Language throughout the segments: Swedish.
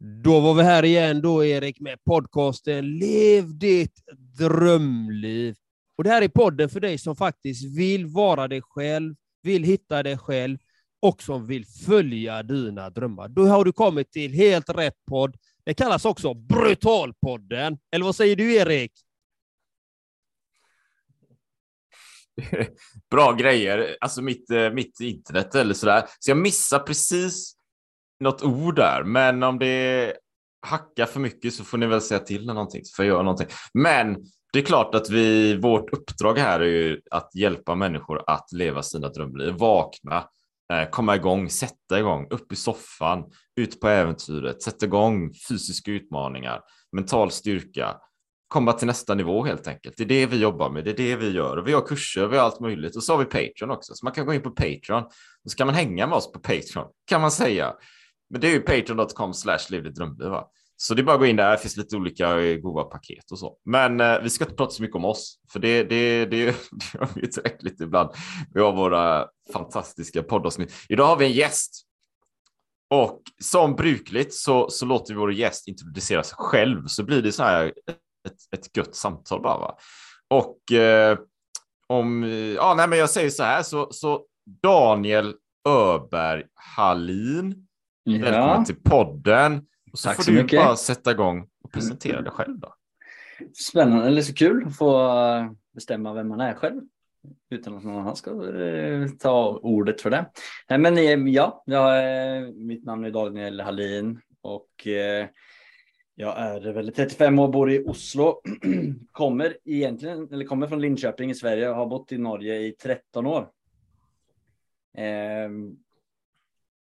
Då var vi här igen då, Erik, med podcasten Lev ditt drömliv. Och det här är podden för dig som faktiskt vill vara dig själv, vill hitta dig själv och som vill följa dina drömmar. Då har du kommit till helt rätt podd. Det kallas också Brutalpodden. Eller vad säger du, Erik? Bra grejer. Alltså mitt, eh, mitt internet eller sådär. Så jag missar precis något ord där, men om det hackar för mycket så får ni väl säga till när någonting, för jag göra någonting. Men det är klart att vi, vårt uppdrag här är ju att hjälpa människor att leva sina drömliv, vakna, eh, komma igång, sätta igång, upp i soffan, ut på äventyret, sätta igång fysiska utmaningar, mental styrka, komma till nästa nivå helt enkelt. Det är det vi jobbar med, det är det vi gör och vi har kurser, vi har allt möjligt och så har vi Patreon också, så man kan gå in på Patreon och så kan man hänga med oss på Patreon kan man säga. Men det är ju patreon.com slash drömliv. Så det är bara att gå in där, det finns lite olika eh, goda paket och så. Men eh, vi ska inte prata så mycket om oss, för det, det, det, det gör vi tillräckligt ibland. Vi har våra fantastiska poddavsnitt. Idag har vi en gäst. Och som brukligt så, så låter vi vår gäst introducera sig själv, så blir det så här ett, ett gött samtal bara. Va? Och eh, om, ja, nej, men jag säger så här, så, så Daniel Öberg Hallin Ja. Välkommen till podden. Och så Tack får så du mycket. bara sätta igång och presentera dig själv då. Spännande, eller så kul att få bestämma vem man är själv utan att någon annan ska eh, ta ordet för det. Nej, men eh, ja, jag, mitt namn är Daniel Hallin och eh, jag är väl 35 år, bor i Oslo. kommer egentligen, eller kommer från Linköping i Sverige och har bott i Norge i 13 år.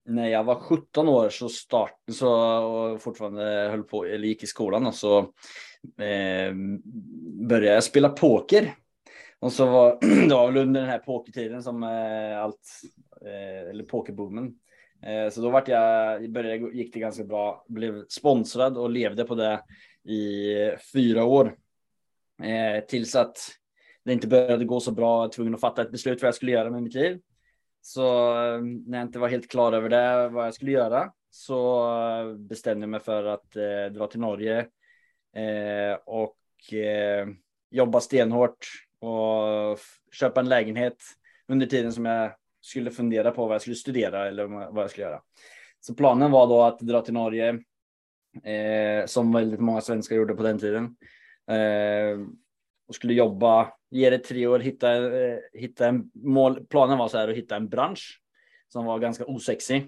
När jag var 17 år så startade så och fortfarande höll på eller gick i skolan och så eh, började jag spela poker. Och så var det var väl under den här pokertiden som eh, allt eh, eller pokerboomen. Eh, så då vart jag började gick det ganska bra, blev sponsrad och levde på det i fyra år eh, tills att det inte började gå så bra. Jag var tvungen att fatta ett beslut vad jag skulle göra med mitt liv. Så eh, när jag inte var helt klar över det, vad jag skulle göra, så eh, bestämde jag mig för att eh, dra till Norge eh, och eh, jobba stenhårt och köpa en lägenhet under tiden som jag skulle fundera på vad jag skulle studera eller vad jag skulle göra. Så planen var då att dra till Norge, eh, som väldigt många svenskar gjorde på den tiden. Eh, och skulle jobba ge det tre år, hitta, eh, hitta en mål. Planen var så här att hitta en bransch som var ganska osexig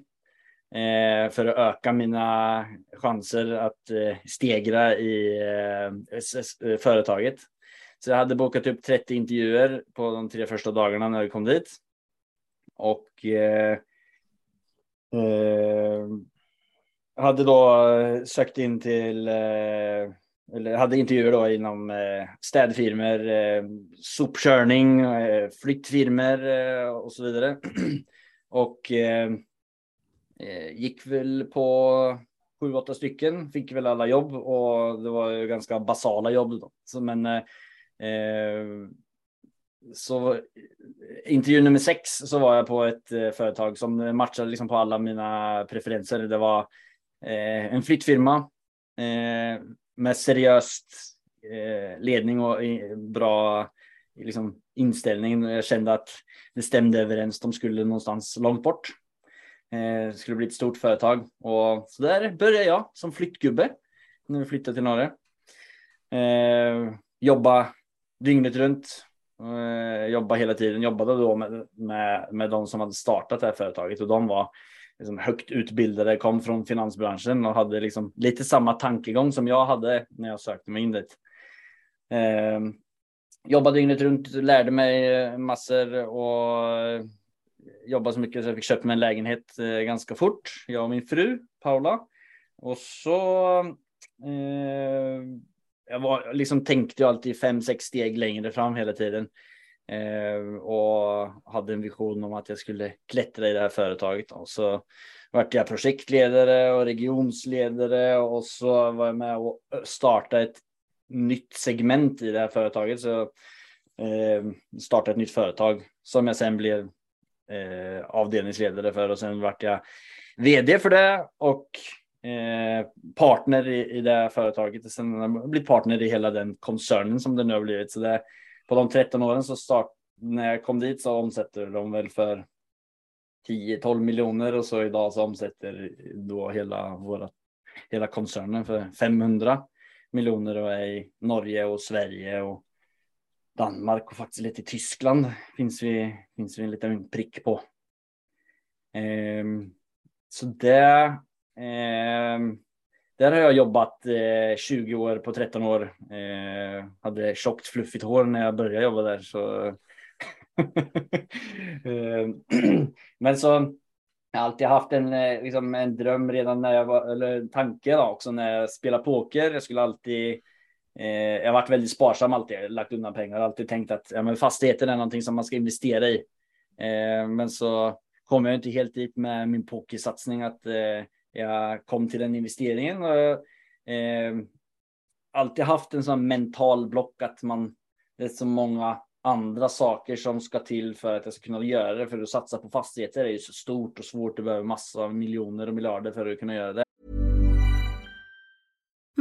eh, för att öka mina chanser att eh, stegra i eh, eh företaget. Så jag hade bokat upp 30 intervjuer på de tre första dagarna när jag kom dit. Och eh, eh hade då eh, sökt in till eller hade intervjuer då inom eh, städfirmor, eh, sopkörning, eh, flyttfirmor eh, och så vidare. och eh, eh, gick väl på sju, åtta stycken, fick väl alla jobb och det var ju ganska basala jobb. Då. Så, men eh, eh, så eh, intervju nummer sex så var jag på ett företag som matchade liksom på alla mina preferenser. Det var en flyttfirma med seriöst eh, ledning och eh, bra liksom, inställning. Jag kände att det stämde överens. De skulle någonstans långt bort. Eh, det skulle bli ett stort företag och så där började jag som flyttgubbe när vi flyttade till Norge. Eh, jobba dygnet runt. Eh, jobba hela tiden. Jobbade då med, med, med de som hade startat det här företaget och de var liksom högt utbildade, kom från finansbranschen och hade liksom lite samma tankegång som jag hade när jag sökte mig in dit. Eh, jobbade dygnet runt, lärde mig eh, massor och eh, jobbade så mycket så jag fick köpa mig en lägenhet eh, ganska fort. Jag och min fru Paula. Och så eh, jag var, liksom tänkte jag alltid fem, sex steg längre fram hela tiden. Eh, och hade en vision om att jag skulle klättra i det här företaget. Och så vart jag projektledare och regionsledare och så var jag med och startade ett nytt segment i det här företaget. Så eh, startade ett nytt företag som jag sen blev eh, avdelningsledare för och sen vart jag vd för det och eh, partner i, i det företaget och sen har jag blivit partner i hela den koncernen som det nu har blivit. Så det, på de 13 åren så start, när jag kom dit så omsätter de väl för 10-12 miljoner och så idag så omsätter då hela våra hela koncernen för 500 miljoner och är i Norge och Sverige och Danmark och faktiskt lite i Tyskland finns vi, finns vi en liten prick på. Eh, så det, eh, där har jag jobbat eh, 20 år på 13 år. Eh, hade tjockt fluffigt hår när jag började jobba där. Så eh, Men så jag har alltid haft en, eh, liksom, en dröm redan när jag var, eller en tanke då, också när jag spelade poker. Jag skulle alltid Eh, jag har varit väldigt sparsam alltid, lagt undan pengar, alltid tänkt att ja, men fastigheter är någonting som man ska investera i. Eh, men så kom jag inte helt dit med min pokersatsning att eh, jag kom till den investeringen. Och, eh, alltid haft en sån mental block att man, det är så många andra saker som ska till för att jag ska kunna göra det. För att satsa på fastigheter är ju så stort och svårt. Du behöver massa av miljoner och miljarder för att kunna göra det.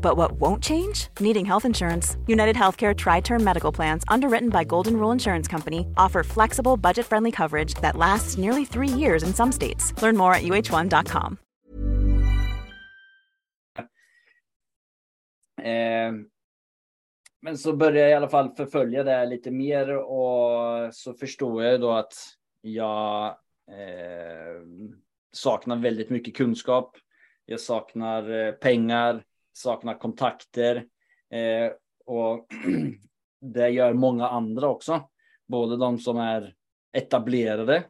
But what won't change? Needing health insurance. United Healthcare Tri-Term Medical Plans, underwritten by Golden Rule Insurance Company, offer flexible, budget-friendly coverage that lasts nearly three years in some states. Learn more at uh1.com. Eh, men så började jag i alla fall förfölja det lite mer och så förstår jag då att jag eh, saknar väldigt mycket kunskap. Jag saknar eh, pengar, saknar kontakter eh, och det gör många andra också. Både de som är etablerade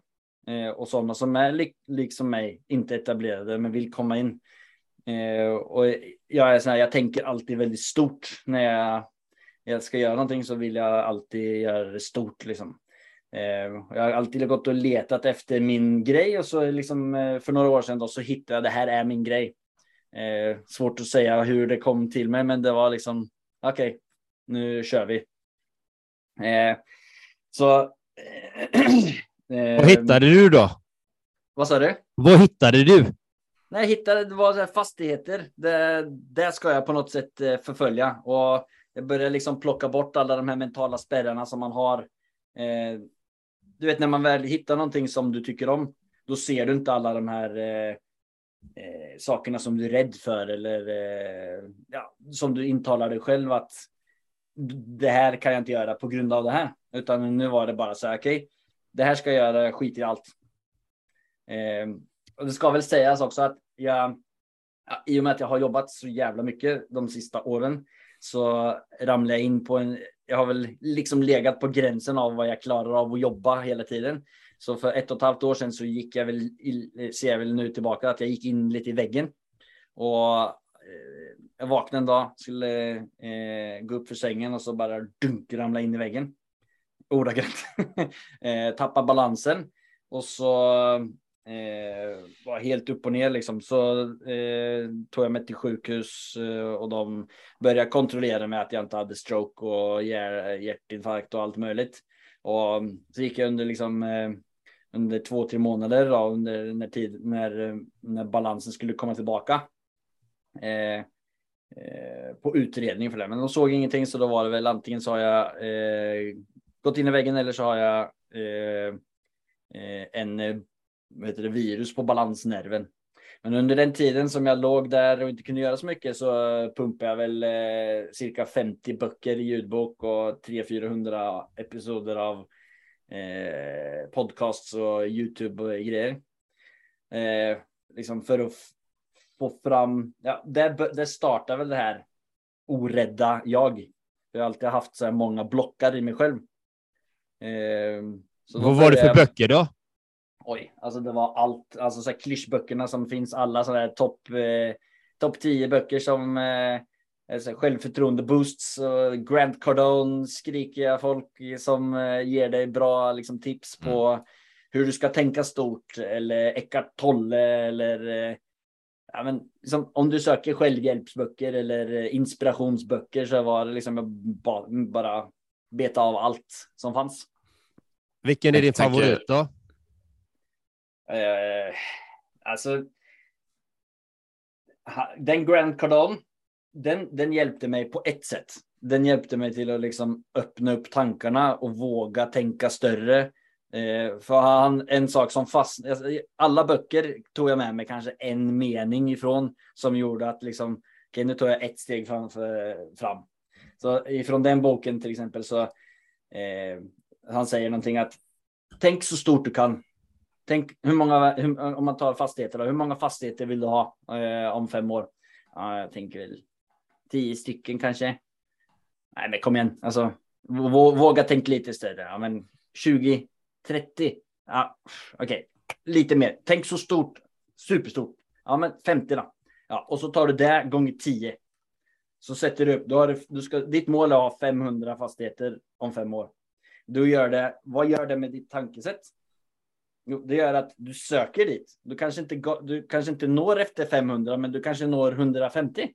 eh, och sådana som är li liksom mig, inte etablerade men vill komma in. Eh, och jag är sån här, jag tänker alltid väldigt stort när jag, jag ska göra någonting så vill jag alltid göra det stort liksom. Eh, jag har alltid gått och letat efter min grej och så liksom eh, för några år sedan då så hittade jag det här är min grej. Eh, svårt att säga hur det kom till mig, men det var liksom okej, okay, nu kör vi. Eh, så. eh, vad hittade du då? Vad sa du? Vad hittade du? Nej, jag hittade det var fastigheter. Det, det ska jag på något sätt eh, förfölja och jag började liksom plocka bort alla de här mentala spärrarna som man har. Eh, du vet när man väl hittar någonting som du tycker om, då ser du inte alla de här eh, sakerna som du är rädd för eller eh, ja, som du intalar dig själv att det här kan jag inte göra på grund av det här. Utan nu var det bara så här, okej, okay, det här ska jag göra, skit i allt. Eh, och det ska väl sägas också att jag, ja, i och med att jag har jobbat så jävla mycket de sista åren, så ramlade jag in på en, jag har väl liksom legat på gränsen av vad jag klarar av att jobba hela tiden. Så för ett och ett halvt år sedan så gick jag väl, ser jag väl nu tillbaka, att jag gick in lite i väggen. Och eh, jag vaknade en dag, skulle eh, gå upp för sängen och så bara dunk, ramla in i väggen. Ordagrant. eh, tappa balansen. Och så eh, var helt upp och ner liksom. Så eh, tog jag mig till sjukhus eh, och de började kontrollera mig att jag inte hade stroke och hjärtinfarkt och allt möjligt. Och så gick jag under liksom eh, under två, tre månader då, under när, tid, när, när balansen skulle komma tillbaka. Eh, eh, på utredning för det, men de såg ingenting så då var det väl antingen så har jag eh, gått in i väggen eller så har jag eh, eh en eh, vad heter det, virus på balansnerven. Men under den tiden som jag låg där och inte kunde göra så mycket så pumpade jag väl eh, cirka 50 böcker i ljudbok och 300-400 episoder av eh, podcasts och Youtube och grejer. Eh, liksom för att få fram, ja, det, det startar väl det här orädda jag. Jag har alltid haft så här många blockar i mig själv. Eh, Vad var det för jag, böcker då? Oj, alltså det var allt, alltså så här klyschböckerna som finns, alla sådana här topp eh, top 10 böcker som eh, alltså självförtroende boosts och Grant Cardone skrikiga folk som eh, ger dig bra liksom, tips på Mm. hur du ska tänka stort eller Eckart Tolle eller eh, ja, men, liksom, om du söker självhjälpsböcker eller eh, inspirationsböcker så var det liksom jag ba, bara beta av allt som fanns. Vilken är din tänker- favorit då? Eh, alltså. Den Grand Cardone. Den, den hjälpte mig på ett sätt. Den hjälpte mig till att liksom öppna upp tankarna och våga tänka större. Eh, för han, en sak som fastnade, alltså, alla böcker tog jag med mig kanske en mening ifrån som gjorde att liksom, okay, nu tar jag ett steg framför, fram. Så ifrån den boken till exempel så, eh, han säger någonting att tänk så stort du kan. Tänk hur många, hur, om man tar fastigheter då, hur många fastigheter vill du ha eh, om fem år? Ja, jag tänker väl tio stycken kanske. Nej, men kom igen, alltså våga tänka lite större. Ja, men 20, 30. Ja, okej, lite mer. Tänk så stort, superstort. Ja, men 50 då. Ja, och så tar du det gånger 10. Så sätter du upp, du har du, ska, ditt mål är att ha 500 fastigheter om fem år. Du gör det, vad gör det med ditt tankesätt? Jo, det gör att du söker dit. Du kanske inte, du kanske inte når efter 500, men du kanske når 150.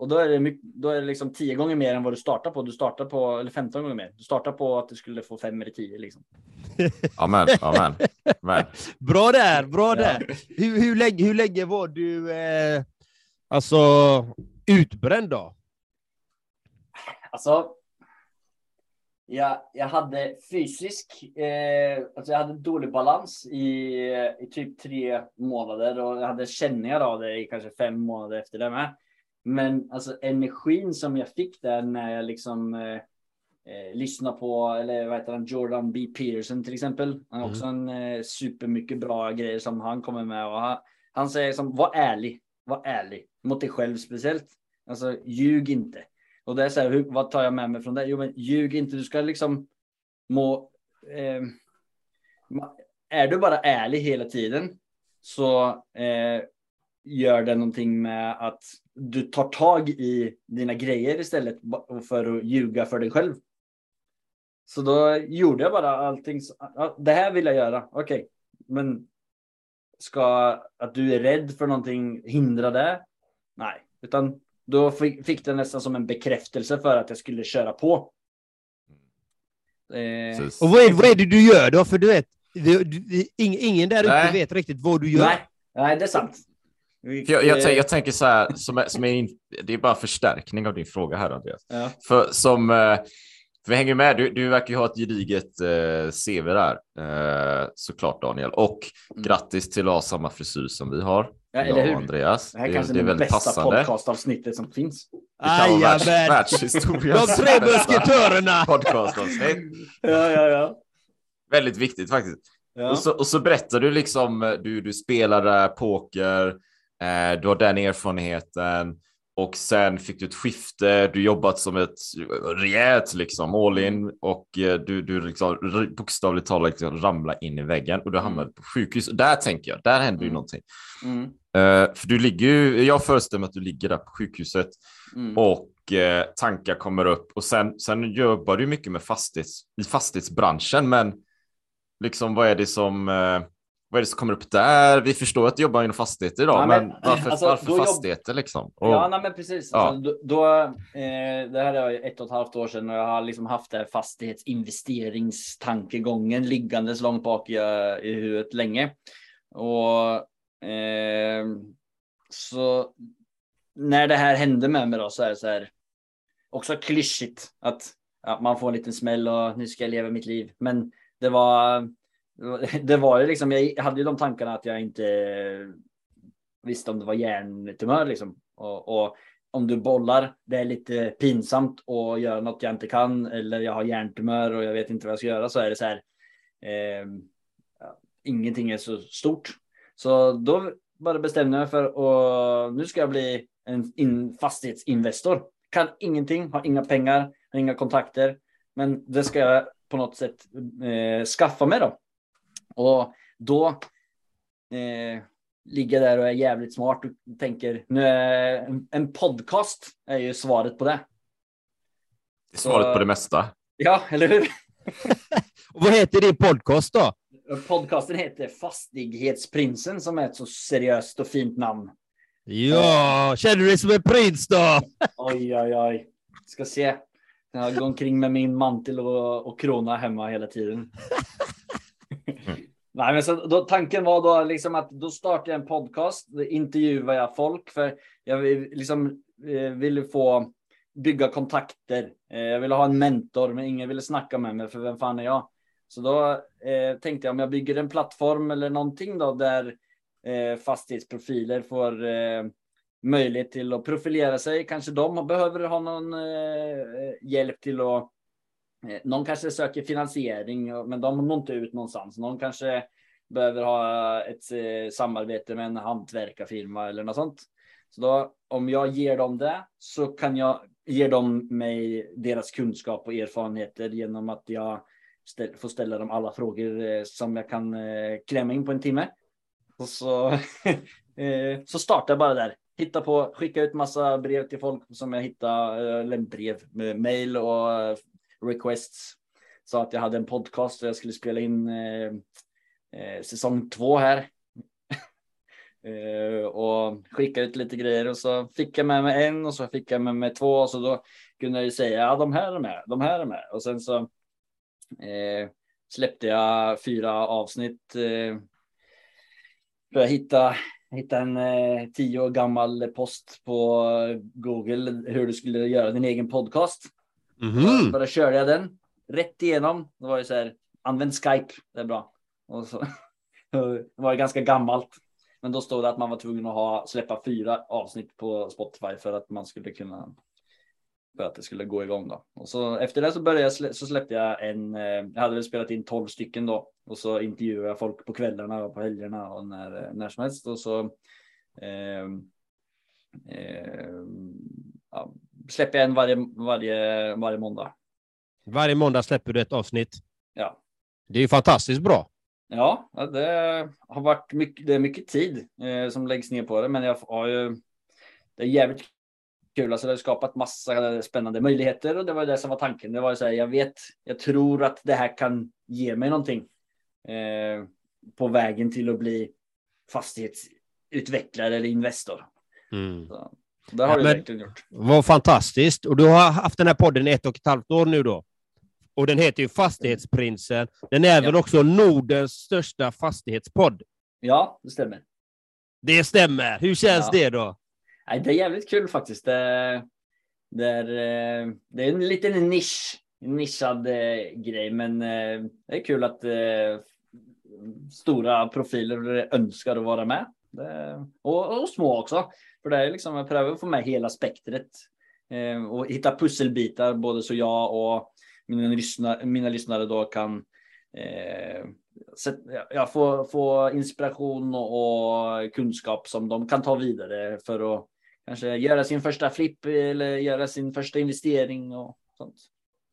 Och då är det, mycket, då är det liksom 10 gånger mer än vad du startar på. Du startar på, eller 15 gånger mer. Du startar på att du skulle få 5 eller 10 liksom. Amen, amen. amen. Bra där, bra Ja. där. Hur, hur, länge, hur länge var du eh, alltså utbränd då? Alltså. Jag, jag hade fysisk, eh, alltså jag hade dålig balans i, i typ tre månader och jag hade känningar av det i kanske fem månader efter det med. Men alltså energin som jag fick där när jag liksom eh, eh, lyssnar på, eller vad heter han, Jordan B. Peterson till exempel. Han har också en eh, supermycket bra grejer som han kommer med och han, han säger som var ärlig, var ärlig mot dig själv speciellt. Alltså ljug inte. Och det är så här, hur, vad tar jag med mig från det? Jo, men ljug inte. Du ska liksom må. Eh, är du bara ärlig hela tiden så eh, gör det någonting med att du tar tag i dina grejer istället för att ljuga för dig själv. Så då gjorde jag bara allting. det här vill jag göra. Okej, men ska att du är rädd för någonting hindra det? Nej, utan då fick, det nästan som en bekräftelse för att jag skulle köra på. Eh. Och vad är, vad är det du gör då? För du vet, du, du, ing, ingen där ute vet riktigt vad du gör. nej, nej, det är sant. Jag, jag, tänker, jag tänker så här, som som är in, det är bara förstärkning av din fråga här Andreas. ja. För som, eh, för vi hänger med, du, du verkar ju ha ett gediget eh, CV där, eh, såklart Daniel. Och Mm. grattis till att ha samma frisyr som vi har. Ja, jag eller och hur? Andreas. Det här är Det, kanske det är det bästa passande. podcastavsnittet som finns. Vara världs, världshistoriens De tre musketörerna! podcastavsnitt. Ja, ja, ja. Väldigt viktigt faktiskt. ja. Och, så, och så berättar du liksom, du, du spelade poker, eh, du har den erfarenheten och sen fick du ett skifte, du jobbat som ett rejält liksom all in och eh, du, du liksom bokstavligt talat liksom ramla in i väggen och du hamnade på sjukhus. Och där tänker jag, där händer ju Mm. någonting. Mm, Eh, för du ligger ju, jag föreställer mig att du ligger där på sjukhuset mm. och eh, tankar kommer upp och sen, sen jobbar du mycket med fastighets, i fastighetsbranschen men liksom vad är det som eh, vad är det som kommer upp där? Vi förstår att du jobbar inom fastigheter idag, Ja, men, men, varför, alltså, varför då jobb- fastigheter liksom? Och, Ja, nej, men precis. Ja. Alltså, då, då, eh, det här är ett och ett halvt år sedan och jag har liksom haft det här fastighetsinvesteringstankegången liggandes långt bak i, i huvudet länge. Och eh, så när det här hände med mig då så är det så här också klyschigt att ja, man får en liten smäll och nu ska jag leva mitt liv. Men det var det var ju liksom, jag hade ju de tankarna att jag inte visste om det var hjärntumör liksom. Och, och, om du bollar, det är lite pinsamt att göra något jag inte kan eller jag har hjärntumör och jag vet inte vad jag ska göra så är det så här. Eh, ingenting är så stort. Så då bara bestämde jag mig för att nu ska jag bli en in, fastighetsinvestor. Kan ingenting, har inga pengar, har inga kontakter. Men det ska jag på något sätt eh, skaffa mig då. Och då eh, ligger där och är jävligt smart och tänker nu är en, en podcast är ju svaret på det. Det är svaret Så, på det mesta. Ja, eller hur? och vad heter din podcast då? Podcasten heter Fastighetsprinsen som är ett så seriöst och fint namn. Ja, känner du dig som en prins då? oj, oj, oj. Ska se. Jag går omkring med min mantel och, och krona hemma hela tiden. Mm. Nej, men så då, tanken var då liksom att då startar jag en podcast, intervjuar jag folk för jag liksom, eh, ville få bygga kontakter. Eh, jag ville ha en mentor, men ingen ville snacka med mig för vem fan är jag? Så då eh, tänkte jag om jag bygger en plattform eller någonting då där eh, fastighetsprofiler får eh, möjlighet till att profilera sig. Kanske de behöver ha någon eh, hjälp till att Eh, någon kanske söker finansiering, men de når inte ut någonstans. Någon kanske behöver ha ett eh, samarbete med en hantverkarfirma eller något sånt. Så då, om jag ger dem det så kan jag ge dem mig deras kunskap och erfarenheter genom att jag ställ, får ställa dem alla frågor eh, som jag kan klämma in på en timme. Och så, så startar jag bara där. Hitta på, skicka ut massa brev till folk som jag hittar, eller brev, med och requests. Så att jag hade en podcast och jag skulle spela in eh, eh säsong två här. Eh, och skicka ut lite grejer och så fick jag med mig en och så fick jag med mig två och så då kunde jag ju säga ja de här är med, de här är med och sen så eh, släppte jag fyra avsnitt. Eh, för jag hittade, hittade en eh, tio år gammal post på Google hur du skulle göra din egen podcast. Mm -hmm. Bara körde jag den rätt igenom. Det var ju så här, använd Skype, det är bra. Och så, det var ganska gammalt. Men då stod det att man var tvungen att ha, släppa fyra avsnitt på Spotify för att man skulle kunna för att det skulle gå igång då. Och så efter det så började jag så släppte jag en. Eh, jag hade väl spelat in 12 stycken då och så intervjuade jag folk på kvällarna och på helgerna och när eh, när som helst och så. Eh, eh, ja, släpper jag en varje varje varje måndag. Varje måndag släpper du ett avsnitt. Ja. Det är ju fantastiskt bra. Ja, det har varit mycket. Det är mycket tid eh, som läggs ner på det, men jag har ju. Det är jävligt kul. Alltså det har skapat massa spännande möjligheter och det var det som var tanken. Det var så här, jag vet, jag tror att det här kan ge mig någonting eh, på vägen till att bli fastighetsutvecklare eller investor. Mm. Så, det har ja, du verkligen gjort. Vad fantastiskt. Och du har haft den här podden i ett och ett halvt år nu då? Och den heter ju Fastighetsprinsen. Den är ja. väl också Nordens största fastighetspodd? Ja, det stämmer. Det stämmer. Hur känns ja. det då? Nej, det är jävligt kul faktiskt. Det, det, är, eh, det är en liten nisch, nischad eh, grej, men eh, det är kul att stora profiler önskar att vara med. Det, och, och, små också. För det är liksom, jag prövar att få med hela spektret eh, och hitta pusselbitar, både så jag och mina lyssnare, mina lyssnare då kan eh, jag får, få inspiration och kunskap som de kan ta vidare för att kanske göra sin första flipp eller göra sin första investering och sånt.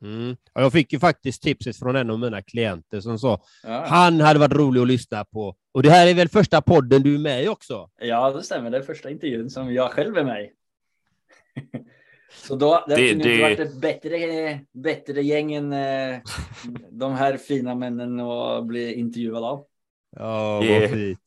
Mm. Jag fick ju faktiskt tipset från en av mina klienter som sa ja. han hade varit rolig att lyssna på. Och det här är väl första podden du är med i också? Ja, det stämmer. Det är första intervjun som jag själv är med i. Så då det, det, det... varit ett bättre, bättre gäng än eh, de här fina männen att bli intervjuad av. Ja, vad fint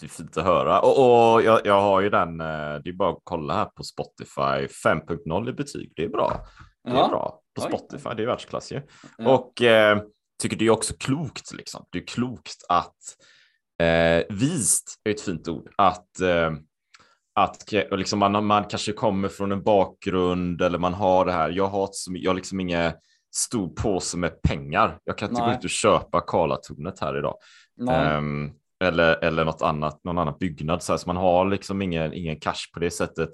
det är fint att höra. Och, och jag, jag, har ju den, eh, det är bara att kolla här på Spotify, 5.0 i betyg, det är bra. Det är ja. bra på Spotify, Oj. det är världsklass ju. Ja. Och eh, tycker det är också klokt, liksom. det är klokt att, eh, vist är ett fint ord, att eh, att liksom man, man kanske kommer från en bakgrund eller man har det här. Jag har, jag har liksom inga stor påse med pengar. Jag kan inte Nej. gå ut och köpa Karlatornet här idag. Ehm, eller, eller något annat, någon annan byggnad. Så, här, så man har liksom ingen, ingen cash på det sättet.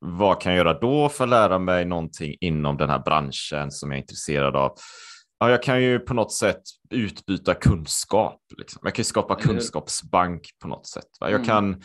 Vad kan jag göra då för att lära mig någonting inom den här branschen som jag är intresserad av? Ja, jag kan ju på något sätt utbyta kunskap. Liksom. Jag kan ju skapa kunskapsbank på något sätt. Va? Jag Mm. kan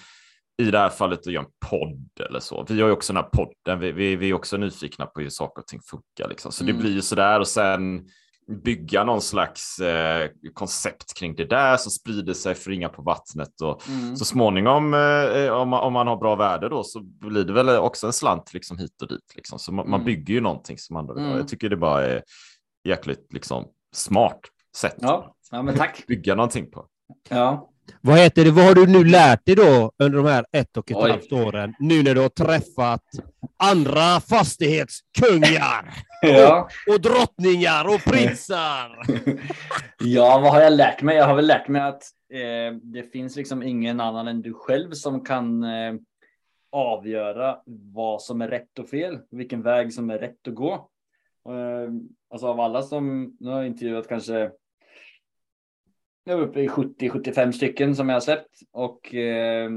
i det här fallet göra en podd eller så. Vi har ju också den här podden. Vi, vi, vi är också nyfikna på hur saker och ting funkar. Liksom. Så Mm. det blir ju sådär och sen bygga någon slags eh, koncept kring det där som sprider sig för ringar på vattnet och Mm. så småningom eh, om, man, om man har bra värde då så blir det väl också en slant liksom hit och dit liksom. Så man, man Mm. bygger ju någonting som andra vill. Mm. Jag tycker det bara är jäkligt liksom smart sätt Ja, ja, tack. att bygga någonting på. Ja. Vad heter det? Vad har du nu lärt dig då under de här ett och ett Oj. halvt åren? Nu när du har träffat andra fastighetskungar Ja. och drottningar och prinsar. ja, vad har jag lärt mig? Jag har väl lärt mig att eh, det finns liksom ingen annan än du själv som kan eh, avgöra vad som är rätt och fel, vilken väg som är rätt att gå. Eh, alltså av alla som, nu har jag intervjuat kanske jag är uppe i 70-75 stycken som jag har släppt och eh,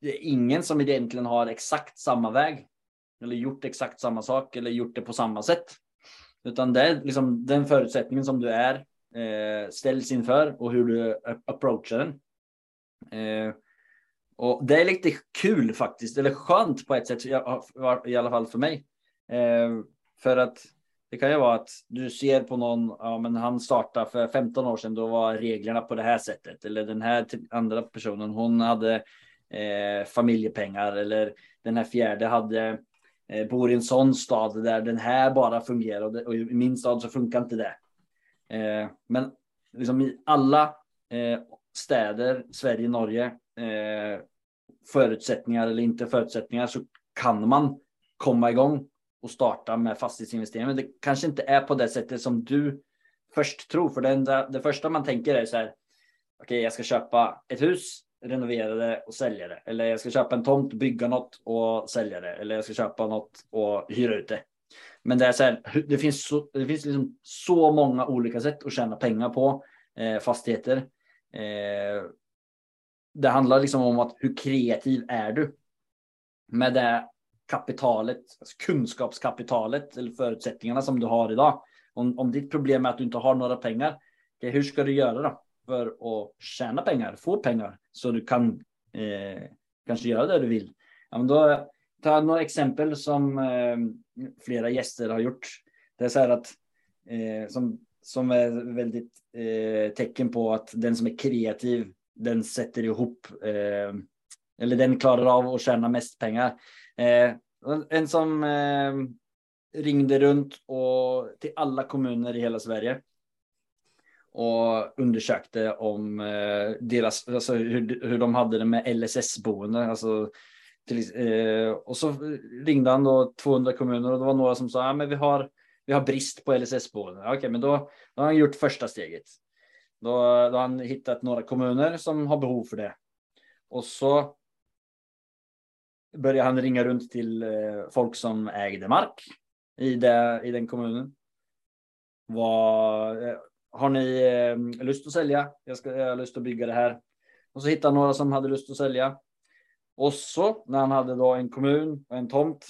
det är ingen som egentligen har exakt samma väg eller gjort exakt samma sak eller gjort det på samma sätt. Utan det är liksom den förutsättningen som du är eh, ställs inför och hur du approachar den. Eh, och det är lite kul faktiskt, eller skönt på ett sätt, i i alla fall för mig. Eh, för att det kan ju vara att du ser på någon, ja men han startade för 15 år sedan, då var reglerna på det här sättet. Eller den här andra personen, hon hade eh, familjepengar. Eller den här fjärde hade, eh, bor i en sån stad där den här bara fungerar. Och, det, och i min stad så funkar inte det. Eh, men liksom i alla eh, städer, Sverige, Norge, eh, förutsättningar eller inte förutsättningar så kan man komma igång och starta med fastighetsinvesteringar. Men det kanske inte är på det sättet som du först tror. För det, enda, det första man tänker är så här. Okej, jag ska köpa ett hus, renovera det och sälja det. Eller jag ska köpa en tomt, bygga något och sälja det. Eller jag ska köpa något och hyra ut det. Men det är så här, det finns så, det finns liksom så många olika sätt att tjäna pengar på eh, fastigheter. Eh, det handlar liksom om att hur kreativ är du? Med det kapitalet, alltså kunskapskapitalet eller förutsättningarna som du har idag. Om, om ditt problem är att du inte har några pengar, okay, hur ska du göra då för att tjäna pengar, få pengar så du kan eh, kanske göra det du vill? Ja, men då ta några exempel som eh, flera gäster har gjort. Det är så här att eh, som, som är väldigt eh, tecken på att den som är kreativ, den sätter ihop eh, eller den klarar av att tjäna mest pengar. Eh, en som eh, ringde runt och till alla kommuner i hela Sverige och undersökte om eh, deras, alltså hur, hur de hade det med LSS-boende. Alltså, till, eh, och så ringde han då 200 kommuner och det var några som sa, ja men vi har, vi har brist på LSS-boende. Okej, men då, då har han gjort första steget. Då, då har han hittat några kommuner som har behov för det. Och så började han ringa runt till eh, folk som ägde mark i, det, i den kommunen. Vad, eh, har ni eh, lust att sälja? Jag, ska, jag har lust att bygga det här. Och så hittade han några som hade lust att sälja. Och så när han hade då en kommun och en tomt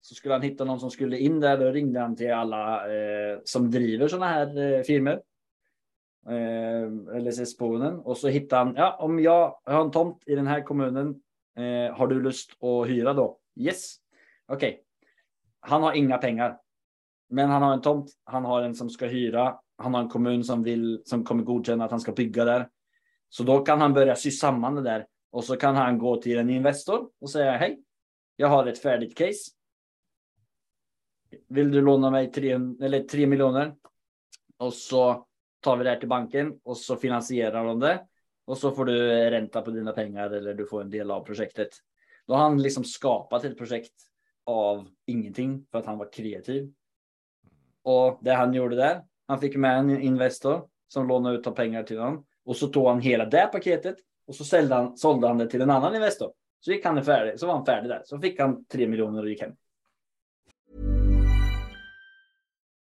så skulle han hitta någon som skulle in där. Då ringde han till alla eh, som driver sådana här eh, firmor. Eh, LSS-boenden. Och så hittade han, ja om jag har en tomt i den här kommunen. Eh, har du lust att hyra då? Yes. Okej. Han har inga pengar. Men han har en tomt. Han har en som ska hyra. Han har en kommun som vill som kommer godkänna att han ska bygga där. Så då kan han börja sy samman det där och så kan han gå till en Investor och säga hej. Jag har ett färdigt case. Vill du låna mig 3, eller 3 miljoner? Och så tar vi det här till banken och så finansierar de det. Och så får du ränta på dina pengar eller du får en del av projektet. Då har han liksom skapat ett projekt av ingenting för att han var kreativ. Och det han gjorde där, han fick med en Investor som lånade ut pengar till honom. Och så tog han hela det paketet och så sålde han, sålde han det till en annan Investor. Så gick han färdig, så var han färdig där. Så fick han 3 miljoner och gick hem.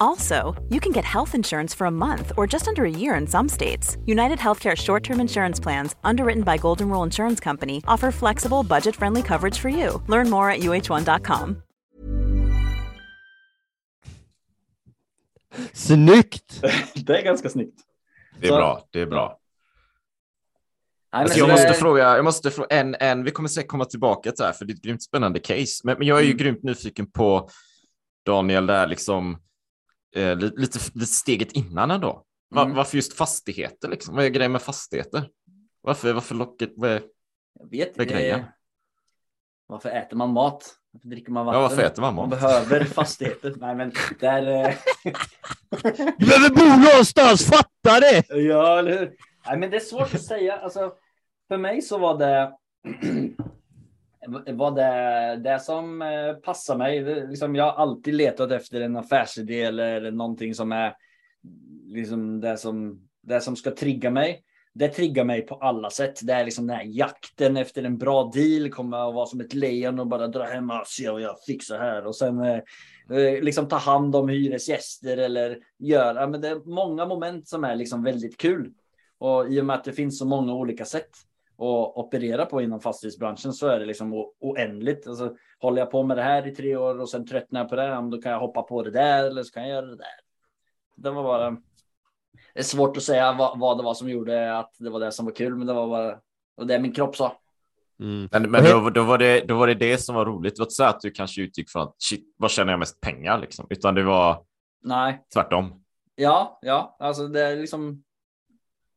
Also, you can get health insurance for a month or just under a year in some states. United Healthcare short term insurance plans, underwritten by Golden Rule Insurance Company, offer flexible, budget friendly coverage for you. Learn more at uh1.com. Snyggt! det är ganska snyggt. Det är Så- bra. Det är bra. Nej, Alltså jag måste fråga, jag måste fråga en, en, vi kommer säkert komma tillbaka till det här, för det är ett grymt spännande case. Men, men jag är ju Mm. grymt nyfiken på Daniel, där liksom eh, lite, lite, steget innan ändå. Va, Mm. Varför just fastigheter liksom? Vad är grejen med fastigheter? Varför, varför locket? Vad är, Jag vet Vad är grejen? inte. Varför äter man mat? Varför dricker man vatten? ja, varför äter man Man mat? behöver fastigheter. Nej, men där... eh, Du behöver bo någonstans, fatta det! ja, eller hur? Nej, men det är svårt att säga. Alltså, för mig så var det... var det det som passade passar mig. Liksom, jag har alltid letat efter en affärsidé eller någonting som är liksom det som, det som ska trigga mig. Det triggar mig på alla sätt. Det är liksom den här jakten efter en bra deal. Kommer att vara som ett lejon och bara dra hem och se vad jag fixar här. Och sen eh, eh, liksom ta hand om hyresgäster eller göra. Men det är många moment som är liksom väldigt kul. Och i och med att det finns så många olika sätt att operera på inom fastighetsbranschen så är det liksom oändligt. Alltså, håller jag på med det här i tre år och sen tröttnar jag på det, då kan jag hoppa på det där eller så kan jag göra det där. Det var bara. Det är svårt att säga vad, vad det var som gjorde att det var det som var kul, men det var bara och det min kropp sa. Mm. Men, men då, då, var det, då var det det som var roligt. Det var inte så att du kanske utgick från att shit, vad tjänar jag mest pengar liksom? Utan det var Nej, tvärtom. ja, ja, alltså det är liksom.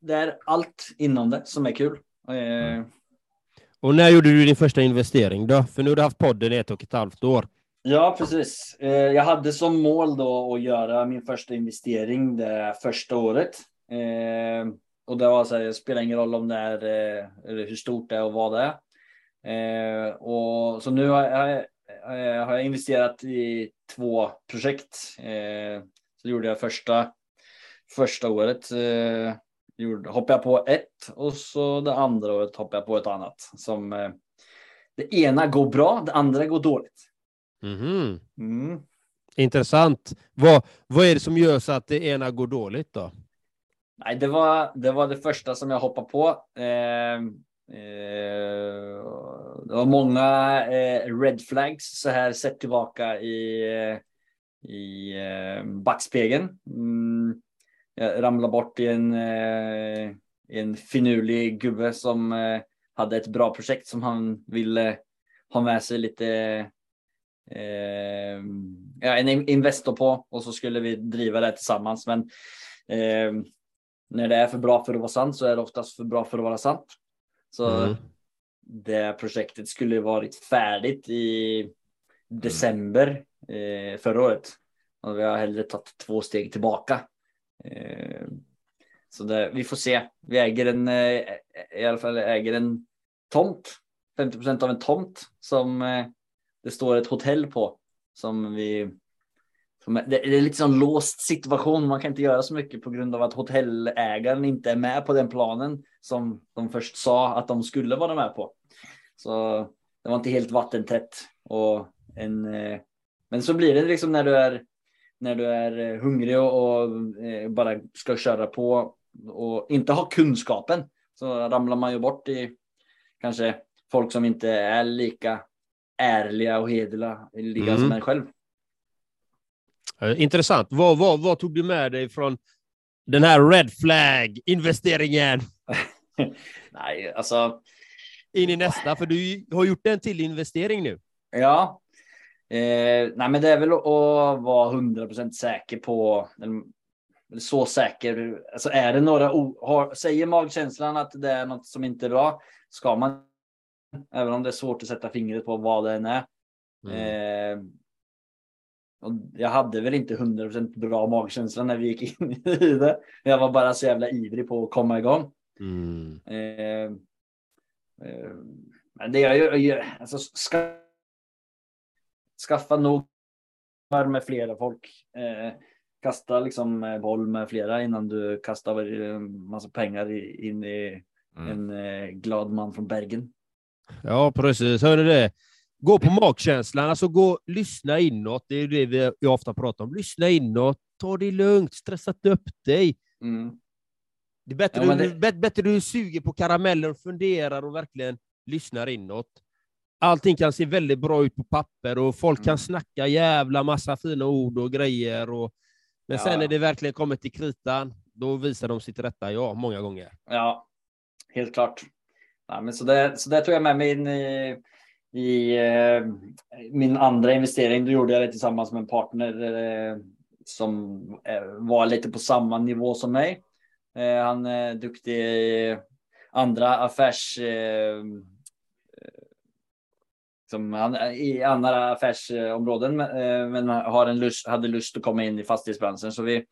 Det är allt inom det som är kul. Eh, Och när gjorde du din första investering då? För nu har du haft podden i ett och ett halvt år. Ja, precis. Eh, Jag hade som mål då att göra min första investering det första året. Eh, Och det var så här, det spelar ingen roll om det är eller hur stort det är och vad det är. Eh, Och så nu har jag, har jag investerat i två projekt. Eh, Så gjorde jag första första året. Gjorde, hoppade jag på ett och så det andra året hoppade jag på ett annat. Som eh, det ena går bra, det andra går dåligt. Mhm. Mm. Intressant. Vad, vad är det som gör så att det ena går dåligt då? Nej, det var, det var det första som jag hoppade på. Eh, eh, det var många eh, red flags så här sett tillbaka i, eh, i eh, backspegeln. Mm, jag ramlade bort i en, eh, en finurlig gubbe som eh, hade ett bra projekt som han ville ha med sig lite eh, ja, en in- investor på och så skulle vi driva det tillsammans. Men eh, när det är för bra för att vara sant så är det oftast för bra för att vara sant. Så Mm. det projektet skulle varit färdigt i december eh, förra året. Och vi har hellre tagit två steg tillbaka. Eh, så det, vi får se. Vi äger en, eh, i alla fall äger en tomt. 50 procent av en tomt som eh, det står ett hotell på. Som vi som det är lite sån låst situation. Man kan inte göra så mycket på grund av att hotellägaren inte är med på den planen som de först sa att de skulle vara med på. Så det var inte helt vattentätt och en. Men så blir det liksom när du är när du är eh, hungrig och, eh, bara ska köra på och inte ha kunskapen så ramlar man ju bort i kanske folk som inte är lika ärliga och hederliga lika Mm. som en själv. Eh, Intressant. Vad, vad, vad tog du med dig från den här red flag-investeringen Nej, alltså in i nästa? För du har gjort en till investering nu. Ja. Eh, nej, men det är väl att vara 100% säker på den, så säker. Alltså är det några har, säger magkänslan att det är något som inte är bra ska man även om det är svårt att sätta fingret på vad det än är. Eh, och jag hade väl inte 100% bra magkänsla när vi gick in i det. Jag var bara så jävla ivrig på att komma igång. Mm. Eh, eh, men det jag gör, alltså ska skaffa nog med flera folk. Eh, kasta liksom eh, boll med flera innan du kastar en massa pengar in i mm. en eh, glad man från Bergen. Ja, precis. Hörde det? Gå på magkänslan, alltså gå, lyssna inåt. Det är det vi, vi ofta pratar om. Lyssna inåt, ta det lugnt, stressa inte upp dig. Mm. Det är bättre, ja, det... Du, bättre du suger på karameller och funderar och verkligen lyssnar inåt. Allting kan se väldigt bra ut på papper och folk mm. kan snacka jävla massa fina ord och grejer. Och, men ja. sen när det verkligen kommer till kritan, då visar de sitt rätta jag många gånger. Ja, helt klart. Ja, men så, det, så det tog jag med mig in i, i eh, min andra investering. Då gjorde jag det tillsammans med en partner eh, som eh, var lite på samma nivå som mig. Eh, han är duktig i andra affärs eh, som han, eh, i andra affärsområden eh, men har en lust, hade lust att komma in i fastighetsbranschen. Så vi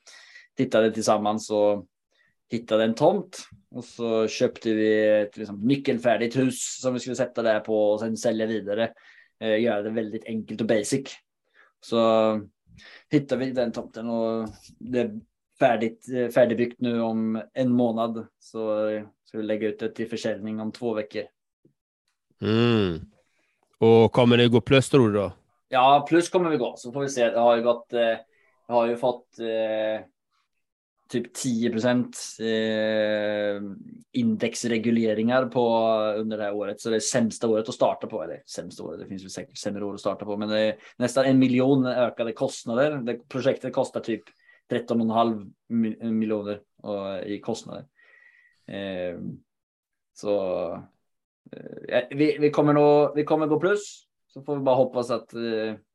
tittade tillsammans och hittade en tomt och så köpte vi ett liksom, nyckelfärdigt hus som vi skulle sätta där på och sen sälja vidare. Eh, göra det väldigt enkelt och basic. Så hittade vi den tomten och det är färdigt, eh, färdigbyggt nu om en månad. Så ska vi lägga ut det till försäljning om två veckor. Mm. Och kommer det gå plus tror du då? Ja, plus kommer vi gå. Så får vi se. Det har ju gått. Eh, jag har ju fått eh, typ 10 procent eh, indexregleringar på under det här året. Så det är sämsta året att starta på. Eller sämsta året, det finns väl säkert sämre år att starta på. Men det är nästan en miljon ökade kostnader. Det, projektet kostar typ 13,5 miljoner i kostnader. Eh, så vi, vi, kommer nog, vi kommer gå plus. Så får vi bara hoppas att eh,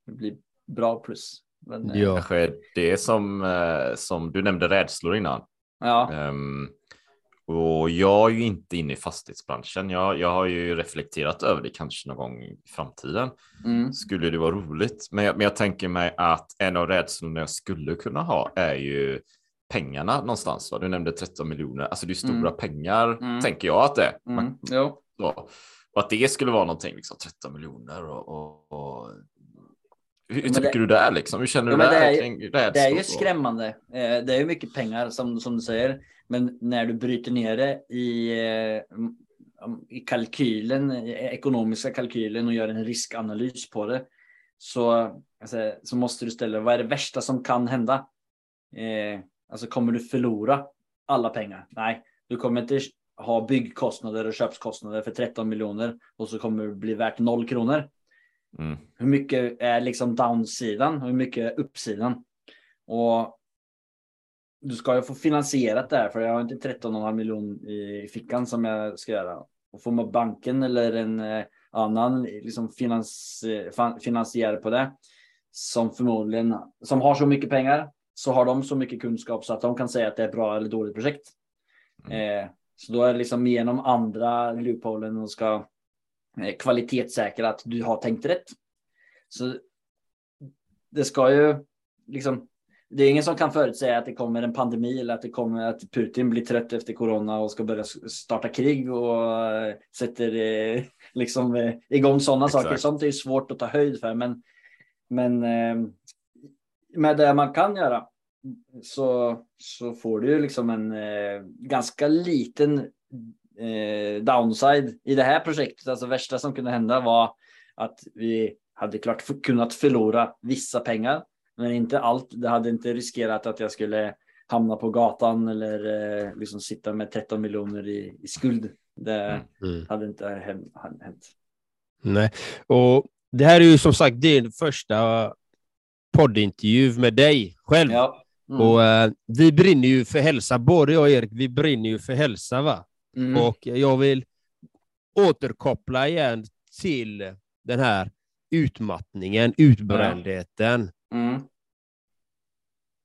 det blir bra plus. Men, eh, ja. Kanske det som, eh, som du nämnde rädslor innan. Ja. Um, och jag är ju inte inne i fastighetsbranschen. Jag, jag har ju reflekterat över det kanske någon gång i framtiden. Mm. Skulle det vara roligt? Men jag, men jag tänker mig att en av rädslorna jag skulle kunna ha är ju pengarna någonstans. Va? Du nämnde 13 miljoner. Alltså det är stora mm. pengar, mm. tänker jag att det är. Mm. Jo. Och att det skulle vara någonting, liksom 13 miljoner och, och, och hur tycker det, du där liksom? Hur känner du ja, där? Det är, det är ju skrämmande. Eh, det är ju mycket pengar som, som du säger. Men när du bryter ner det i, eh, i kalkylen, ekonomiska kalkylen och gör en riskanalys på det. Så, alltså, så måste du ställa vad är det värsta som kan hända? Eh, alltså kommer du förlora alla pengar? Nej, du kommer inte ha byggkostnader och köpskostnader för 13 miljoner och så kommer det bli värt noll kronor. Mm. Hur mycket är liksom downsidan och hur mycket är uppsidan? Och du ska ju få finansierat det här för jag har inte 13,5 miljon i fickan som jag ska göra. Och får man banken eller en eh, annan liksom finans, eh, finansiär på det som förmodligen som har så mycket pengar så har de så mycket kunskap så att de kan säga att det är ett bra eller dåligt projekt. Mm. Eh, så då är det liksom genom andra loopholen och ska Eh, kvalitetssäkra att du har tänkt rätt. Så det ska ju liksom. Det är ingen som kan förutsäga att det kommer en pandemi eller att det kommer att Putin blir trött efter corona och ska börja starta krig och eh, sätter eh, liksom igång sådana saker. Sånt är ju svårt att ta höjd för, men men med det man kan göra så så får du ju liksom en ganska liten eh, downside i det här projektet. Alltså värsta som kunde hända var att vi hade klart kunnat förlora vissa pengar, men inte allt. Det hade inte riskerat att jag skulle hamna på gatan eller eh, liksom sitta med 13 miljoner i, i skuld. Det mm. mm. hade inte hänt. Nej, och det här är ju som sagt din första poddintervju med dig själv. Ja. Mm. Och eh, vi brinner ju för hälsa, både jag och Erik, vi brinner ju för hälsa va? Mm. Och jag vill återkoppla igen till den här utmattningen, utbrändheten. Mm.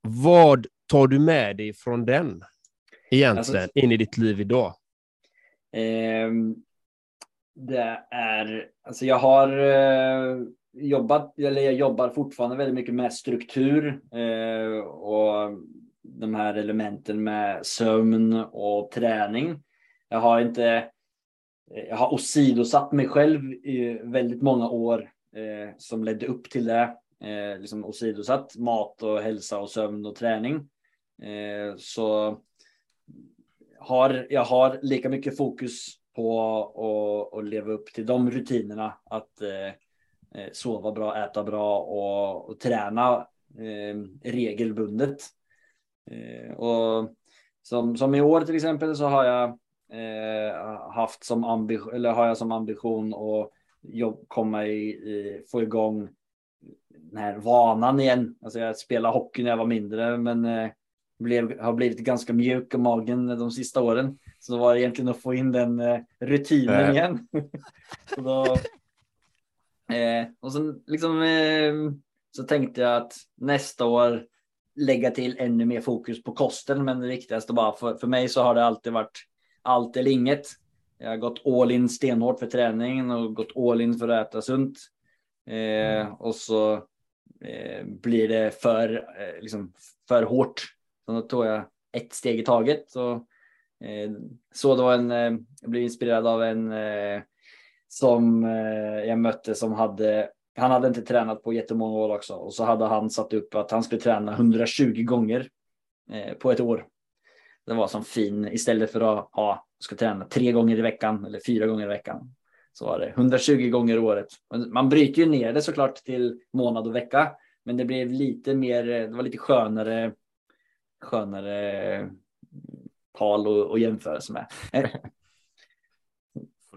Vad tar du med dig från den egentligen alltså, in i ditt liv idag? Eh, det är, alltså jag har eh, jobbat, eller jag jobbar fortfarande väldigt mycket med struktur eh, och de här elementen med sömn och träning. Jag har inte. Jag har åsidosatt mig själv i väldigt många år eh, som ledde upp till det. Eh, liksom åsidosatt mat och hälsa och sömn och träning. Eh, så har, jag har lika mycket fokus på att, leva upp till de rutinerna. Att eh, sova bra, äta bra och, och träna eh, regelbundet. Eh, och som, som i år till exempel så har jag eh, haft som ambition, eller har jag som ambition att jobb, komma i, i, få igång den här vanan igen. Alltså jag spelade hockey när jag var mindre, men eh, blev, har blivit ganska mjuk i magen de sista åren. Så det var egentligen att få in den eh, rutinen igen. så då, eh, och sen liksom eh, så tänkte jag att nästa år lägga till ännu mer fokus på kosten. Men det viktigaste bara för, för mig så har det alltid varit allt eller inget. Jag har gått all in stenhårt för träningen och gått all in för att äta sunt. Eh, och så eh, blir det för, eh, liksom, för hårt. Så då tog jag ett steg i taget. Så, eh, så det var en, eh, jag blev inspirerad av en eh, som eh, jag mötte som hade han hade inte tränat på jättemånga år också och så hade han satt upp att han skulle träna 120 gånger eh, på ett år. Det var som fin istället för att ha ska träna tre gånger i veckan eller fyra gånger i veckan. Så var det 120 gånger i året. Man bryter ju ner det såklart till månad och vecka, men det blev lite mer. Det var lite skönare. Skönare eh, tal och, och jämförelse med.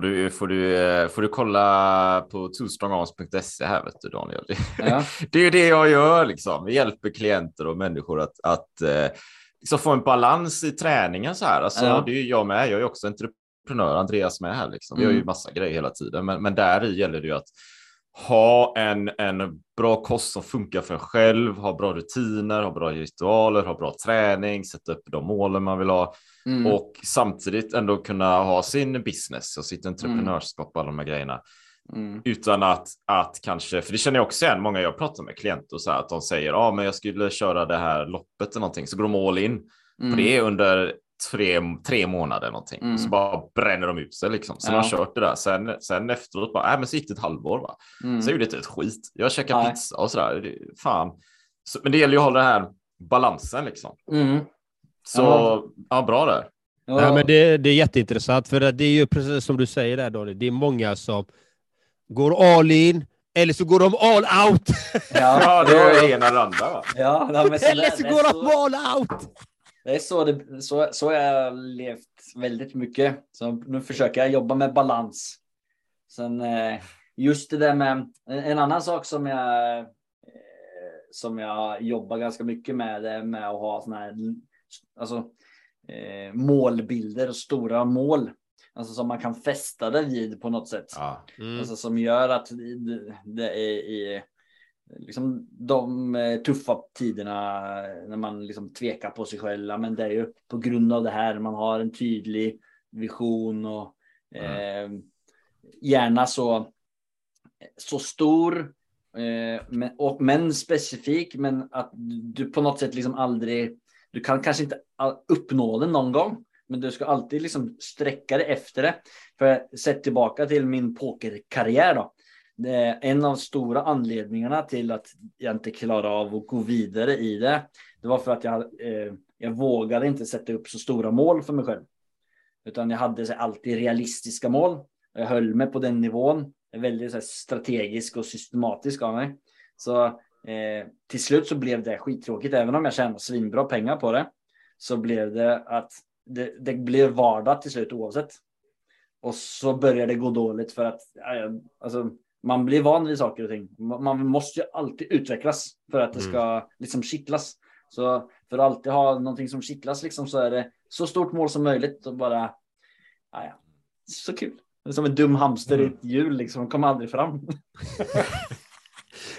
Får du, får, du, får du kolla på twostrongarms.se här vet du Daniel. Ja. det är ju det jag gör liksom. Vi hjälper klienter och människor att, att eh, liksom få en balans i träningen så här. Alltså, ja. Det är ju jag med. Jag är också entreprenör, Andreas med här. Liksom. Vi mm. har ju massa grejer hela tiden, men, men där i gäller det ju att ha en, en bra kost som funkar för en själv, ha bra rutiner, ha bra ritualer, ha bra träning, sätta upp de målen man vill ha mm. och samtidigt ändå kunna ha sin business och sitt entreprenörskap och alla de här grejerna. Mm. Utan att, att kanske, för det känner jag också igen, många jag pratar med klienter och så här, att de säger, ja ah, men jag skulle köra det här loppet eller någonting, så går de all in mm. på det under tre, tre månader någonting. Mm. Så bara bränner de ut sig liksom. Sen ja. har kört det där. Sen, sen efteråt bara, äh, men så gick det ett halvår va. Mm. Så gjorde det ett skit. Jag käkade Nej. pizza och sådär. Fan. Så, men det gäller ju att hålla den här balansen liksom. Mm. Så ja. ja, bra där. Ja. ja men det, det är jätteintressant, för det är ju precis som du säger där Daniel, det är många som går all in, eller så går de all out. Ja, ja det är ena eller andra. Va? Ja, eller så går de all out. Det är så, det, så, så jag levt väldigt mycket. Så nu försöker jag jobba med balans. Sen eh, just det där med en annan sak som jag eh, som jag jobbar ganska mycket med det med att ha såna här alltså, eh, målbilder och stora mål. Alltså som man kan fästa det vid på något sätt. Ja. Mm. Alltså som gör att det, det är i liksom de eh, tuffa tiderna när man liksom tvekar på sig själv. Men det är ju på grund av det här man har en tydlig vision och mm. eh, gärna så, så stor eh, men, och, men specifik. Men att du på något sätt liksom aldrig, du kan kanske inte uppnå den någon gång. Men du ska alltid liksom sträcka dig efter det. För sett tillbaka till min pokerkarriär då Eh, en av stora anledningarna till att jag inte klarade av att gå vidare i det, det var för att jag, eh, jag vågade inte sätta upp så stora mål för mig själv. Utan jag hade så, alltid realistiska mål. Jag höll mig på den nivån. Väldigt så strategisk och systematisk av mig. Så eh, till slut så blev det skittråkigt. Även om jag tjänade svinbra pengar på det. Så blev det att det, det blev vardag till slut oavsett. Och så började det gå dåligt för att alltså, man blir van vid saker och ting. Man måste ju alltid utvecklas för att det ska mm. liksom kittlas. Så för att alltid ha någonting som kittlas liksom så är det så stort mål som möjligt och bara. Ja, Så kul. Det är som en dum hamster mm. i ett hjul liksom. kommer aldrig fram.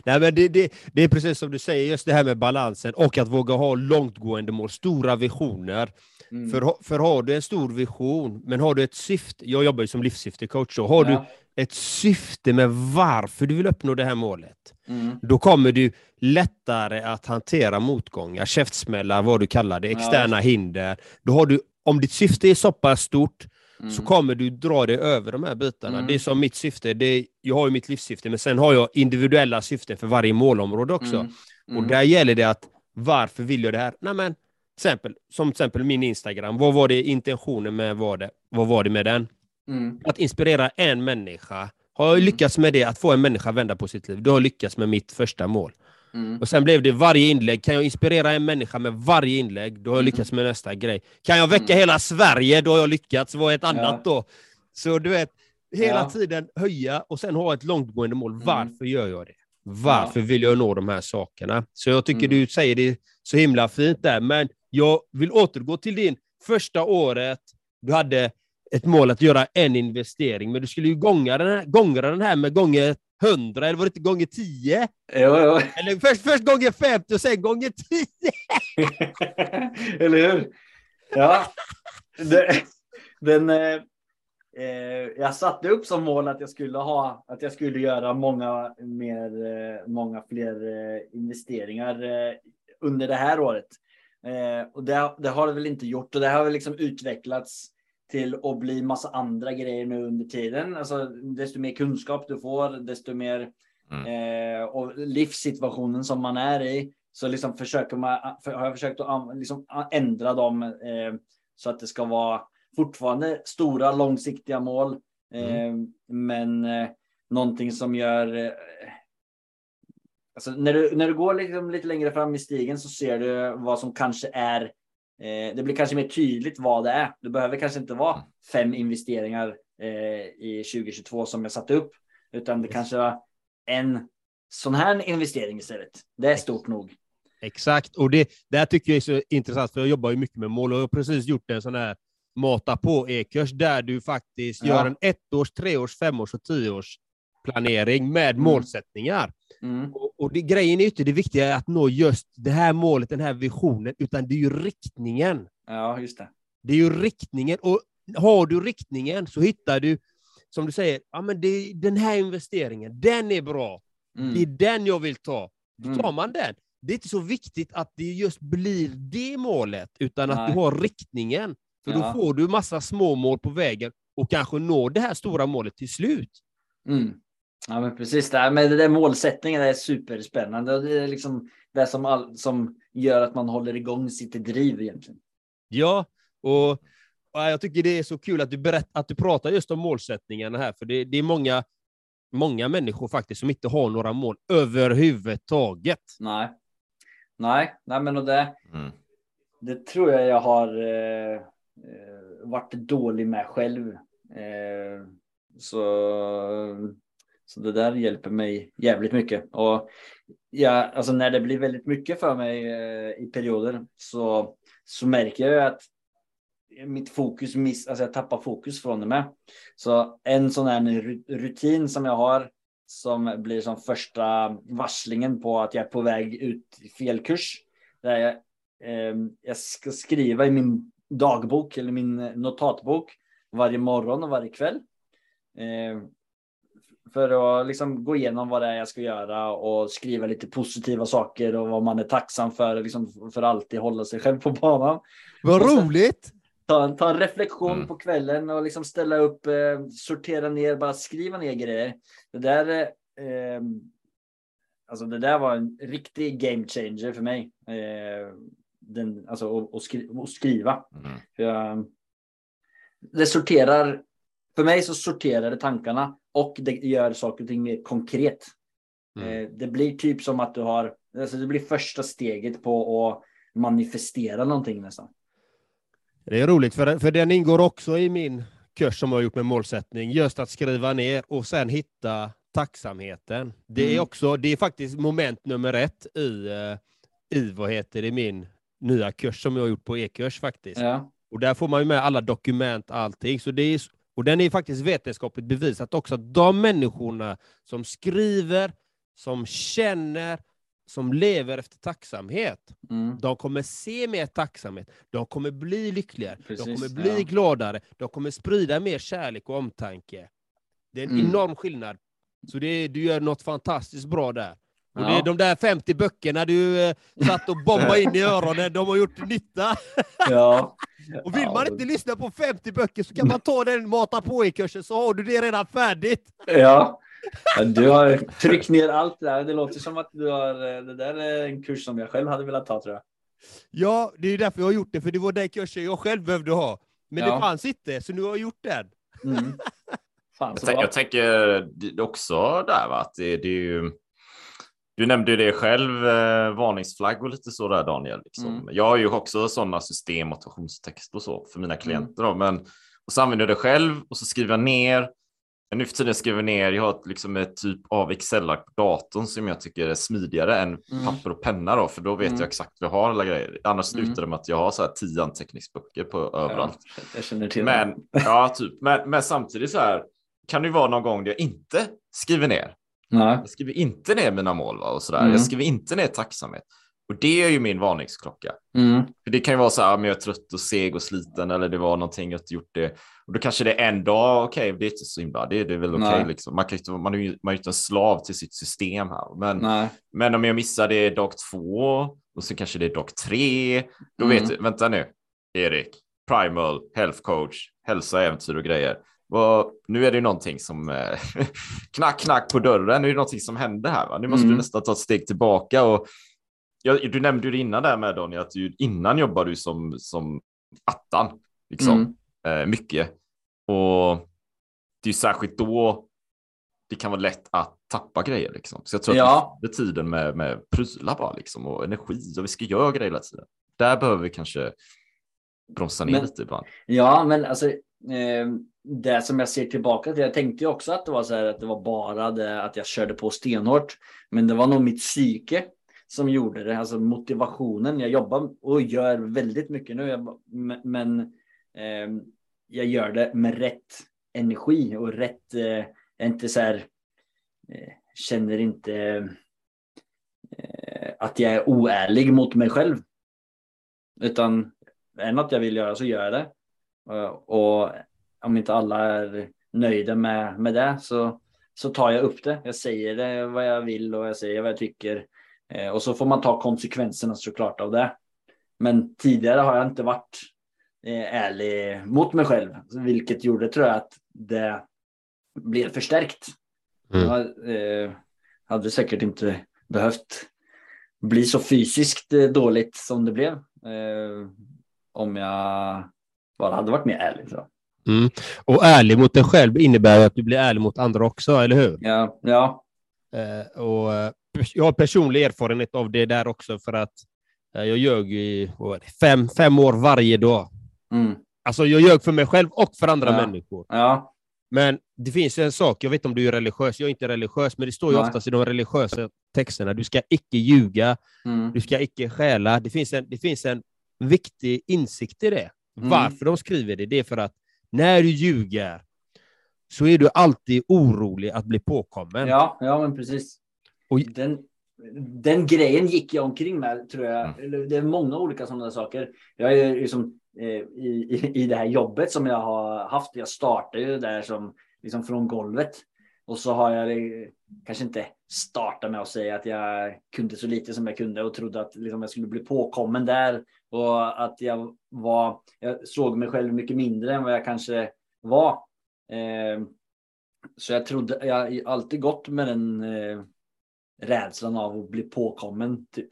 Nej, men det, det, det, är precis som du säger, just det här med balansen och att våga ha långtgående mål, stora visioner. Mm. För, för har du en stor vision, men har du ett syfte, jag jobbar ju som livssyftecoach, så har ja. du ett syfte med varför du vill uppnå det här målet, mm. då kommer du lättare att hantera motgångar, käftsmällar, vad du kallar det, externa ja. hinder. Då har du, om ditt syfte är så pass stort, så kommer du dra dig över de här bitarna. Mm. Det är som mitt syfte. Det är, jag har ju mitt livssyfte, men sen har jag individuella syften för varje målområde också. Mm. Mm. Och där gäller det att varför vill jag det här? Nej, men, exempel, som till exempel min Instagram. Vad var det intentionen med vad det, vad var det med den? Mm. Att inspirera en människa. Har jag Mm. lyckats med det, att få en människa att vända på sitt liv, då har jag lyckats med mitt första mål. Mm. Och sen blev det varje inlägg. Kan jag inspirera en människa med varje inlägg, då har jag Mm. lyckats med nästa grej. Kan jag väcka hela Sverige, då har jag lyckats. Vad är ett annat då? Så du vet, hela Ja. tiden höja och sen ha ett långtgående mål. Mm. Varför gör jag det? Varför vill jag nå de här sakerna? Så jag tycker du säger det så himla fint där, men jag vill återgå till din första året. Du hade ett mål att göra en investering, men du skulle ju gånga den här, gånga den här med gånger 100, eller var det inte gånger 10? Jo, jo. Eller först, först gånger 50 och sen gånger 10. Eller hur? Ja. Det, den, eh, eh, jag satte upp som mål att jag skulle ha, att jag skulle göra många mer, eh, många fler eh, investeringar under det här året. Och det, det har det väl inte gjort och det har väl liksom utvecklats till att bli massa andra grejer nu under tiden. Alltså, desto mer kunskap du får, desto mer eh, och livssituationen som man är i, så liksom försöker man, för, har jag försökt att liksom ändra dem eh, så att det ska vara fortfarande stora långsiktiga mål, eh, men eh, någonting som gör eh, Alltså när, du, när du går liksom lite längre fram i stigen så ser du vad som kanske är det blir kanske mer tydligt vad det är. Det behöver kanske inte vara fem investeringar eh, i 2022 som jag satte upp, utan det kanske var en sån här investering istället. Det är stort nog. Exakt, och det, här tycker jag är så intressant, för jag jobbar ju mycket med mål och jag har precis gjort en sån här mata på e-kurs där du faktiskt Ja. gör en ettårs, treårs, femårs och tioårs planering med Mm. målsättningar. Mm. Och, och det, grejen är ju inte det viktiga är att nå just det här målet, den här visionen, utan det är ju riktningen. Ja, just det. Det är ju riktningen. Och har du riktningen så hittar du, som du säger, ja, men det, den här investeringen, den är bra. Mm. Det är den jag vill ta. Då Mm. tar man den. Det är inte så viktigt att det just blir det målet, utan att Nej. du har riktningen. För Ja. då får du massa små mål på vägen och kanske når det här stora målet till slut. Mm. Ja, men precis. Det, med det där målsättningen är superspännande. Och det är liksom det som, all, som gör att man håller igång sitt driv egentligen. Ja, och, och jag tycker det är så kul att du, berätt, att du pratar just om målsättningarna här, för det, det är många, många människor faktiskt som inte har några mål överhuvudtaget. Nej, nej, nej, men och det, Mm. det tror jag jag har eh, eh, varit dålig med själv. Eh, så, så det där hjälper mig jävligt mycket. Och ja, alltså när det blir väldigt mycket för mig eh, i perioder så, så märker jag att mitt fokus miss, alltså jag tappar fokus från det med. Så en sån här rutin som jag har som blir som första varslingen på att jag är på väg ut i fel kurs. Där jag, eh, jag ska skriva i min dagbok eller min eh, notatbok varje morgon och varje kväll. Eh, för att liksom gå igenom vad det är jag ska göra och skriva lite positiva saker och vad man är tacksam för, liksom för att alltid hålla sig själv på banan. Vad Och roligt! Ta, en- ta en reflektion Mm. på kvällen och liksom ställa upp, eh, sortera ner, bara skriva ner grejer. Det där, eh, alltså det där var en riktig game changer för mig. Eh, den, alltså att- att skri, att skriva. Mm. För jag, det sorterar, för mig så sorterar det tankarna och det gör saker och ting mer konkret. Mm. Eh, det blir typ som att du har, alltså det blir första steget på att manifestera någonting nästan. Det är roligt, för, för den ingår också i min kurs som jag har gjort med målsättning, just att skriva ner och sen hitta tacksamheten. Det är Mm. också, det är faktiskt moment nummer ett i, eh, i vad heter det, min nya kurs som jag har gjort på e-kurs faktiskt. Ja. Och där får man ju med alla dokument, allting. Så det är, och den är faktiskt vetenskapligt bevisat också att de människorna som skriver, som känner, som lever efter tacksamhet, Mm. de kommer se mer tacksamhet, de kommer bli lyckligare, Precis, de kommer bli ja. gladare, de kommer sprida mer kärlek och omtanke. Det är en Mm. enorm skillnad. Så det, du gör något fantastiskt bra där. Och det är de där 50 böckerna du eh, satt och bombade in i öronen, de har gjort nytta. Ja. Och vill Ja, man inte lyssna på 50 böcker så kan man ta den mata på i kursen så har du det redan färdigt. Ja. Ja, Du har tryckt ner allt det där. Det låter som att du har, eh, det där är en kurs som jag själv hade velat ta tror jag. Ja, det är därför jag har gjort det, för det var den kursen jag själv behövde ha. Men Ja. det fanns inte, så nu har jag gjort den. Mm. Fan Jag, tänk, jag tänker också där, va? att det, det är ju... Du nämnde ju det själv, eh, varningsflagg och lite så där Daniel. Liksom. Mm. Jag har ju också sådana system, motivationstext och så för mina klienter. Då, men, och så använder jag det själv och så skriver jag ner. Nu för tiden skriver jag ner, jag har ett, liksom ett typ av Excel-ark på datorn som jag tycker är smidigare än Mm. papper och penna då, för då vet Mm. jag exakt vad jag har alla grejer. Annars Mm. slutar det med att jag har så här tio anteckningsböcker på överallt. Ja, jag känner till Men, det. ja, typ. men, men samtidigt så här kan det ju vara någon gång där jag inte skriver ner. Nej. Jag skriver inte ner mina mål va, och sådär. Mm. Jag skriver inte ner tacksamhet. Och det är ju min varningsklocka. Mm. För det kan ju vara så här, men jag är trött och seg och sliten eller det var någonting jag inte gjort det. Och då kanske det är en dag, okej, det är inte så himla, det, det är väl okej Nej. liksom. Man, kan inte, man är ju man är ju inte en slav till sitt system här. Men, Nej. men om jag missar det dag två och så kanske det är dag tre, då Mm. vet du, vänta nu, Erik, primal, health coach, hälsa, äventyr och grejer. Och nu är det ju någonting som eh, knack, knack på dörren. Nu är det någonting som händer här. Va? Nu måste Mm. du nästan ta ett steg tillbaka. Och jag, du nämnde ju det innan där med Daniel, att du, innan jobbade du som, som attan. Liksom, Mm. eh, mycket. Och det är ju särskilt då det kan vara lätt att tappa grejer. Liksom. Så jag tror Ja. att tiden med, med prylar bara, liksom, och energi och vi ska göra grejer hela tiden. Där behöver vi kanske bromsa ner Men- lite ibland. Ja, men alltså Eh, det som jag ser tillbaka till. Jag tänkte ju också att det var så här att det var bara det att jag körde på stenhårt. Men det var nog mitt psyke som gjorde det, alltså motivationen. Jag jobbar och gör väldigt mycket nu, jag, men- eh, jag gör det med rätt energi och rätt, eh, jag är inte så här, eh, känner inte eh, att jag är oärlig mot mig själv. Utan är det något jag vill göra så gör jag det. Eh, Och om inte alla är nöjda med, med det så, så tar jag upp det. Jag säger det vad jag vill och jag säger vad jag tycker. Eh, Och så får man ta konsekvenserna såklart av det. Men tidigare har jag inte varit eh, ärlig mot mig själv, vilket gjorde tror jag att det blev förstärkt. Mm. Jag eh, hade säkert inte behövt bli så fysiskt dåligt som det blev. Eh, om jag bara hade varit mer ärlig. Så. Mm. Och ärlig mot dig själv innebär att du blir ärlig mot andra också, eller hur? Ja, ja, Eh, och eh, jag har personlig erfarenhet av det där också, för att eh, jag ljög i fem, fem år varje dag. mm, Alltså jag ljög för mig själv och för andra Ja. människor. ja, Men det finns en sak, jag vet inte om du är religiös, jag är inte religiös, men det står ju Nej. oftast i de religiösa texterna, du ska icke ljuga, mm, du ska icke stjäla. Det finns en, det finns en viktig insikt i det. Mm. Varför de skriver det, det är för att när du ljuger så är du alltid orolig att bli påkommen. ja, ja, men precis. Och- Den, den grejen gick jag omkring med, tror jag. Eller Det är många olika sådana saker. Jag är liksom, eh, i, i, I det här jobbet som jag har haft, jag startade ju där som, liksom från golvet. Och så har jag eh, kanske inte startat med att säga att jag kunde så lite som jag kunde och trodde att liksom, jag skulle bli påkommen där. Och att jag var, jag såg mig själv mycket mindre än vad jag kanske var. Eh, så jag trodde, jag har alltid gått med den eh, rädslan av att bli påkommen typ.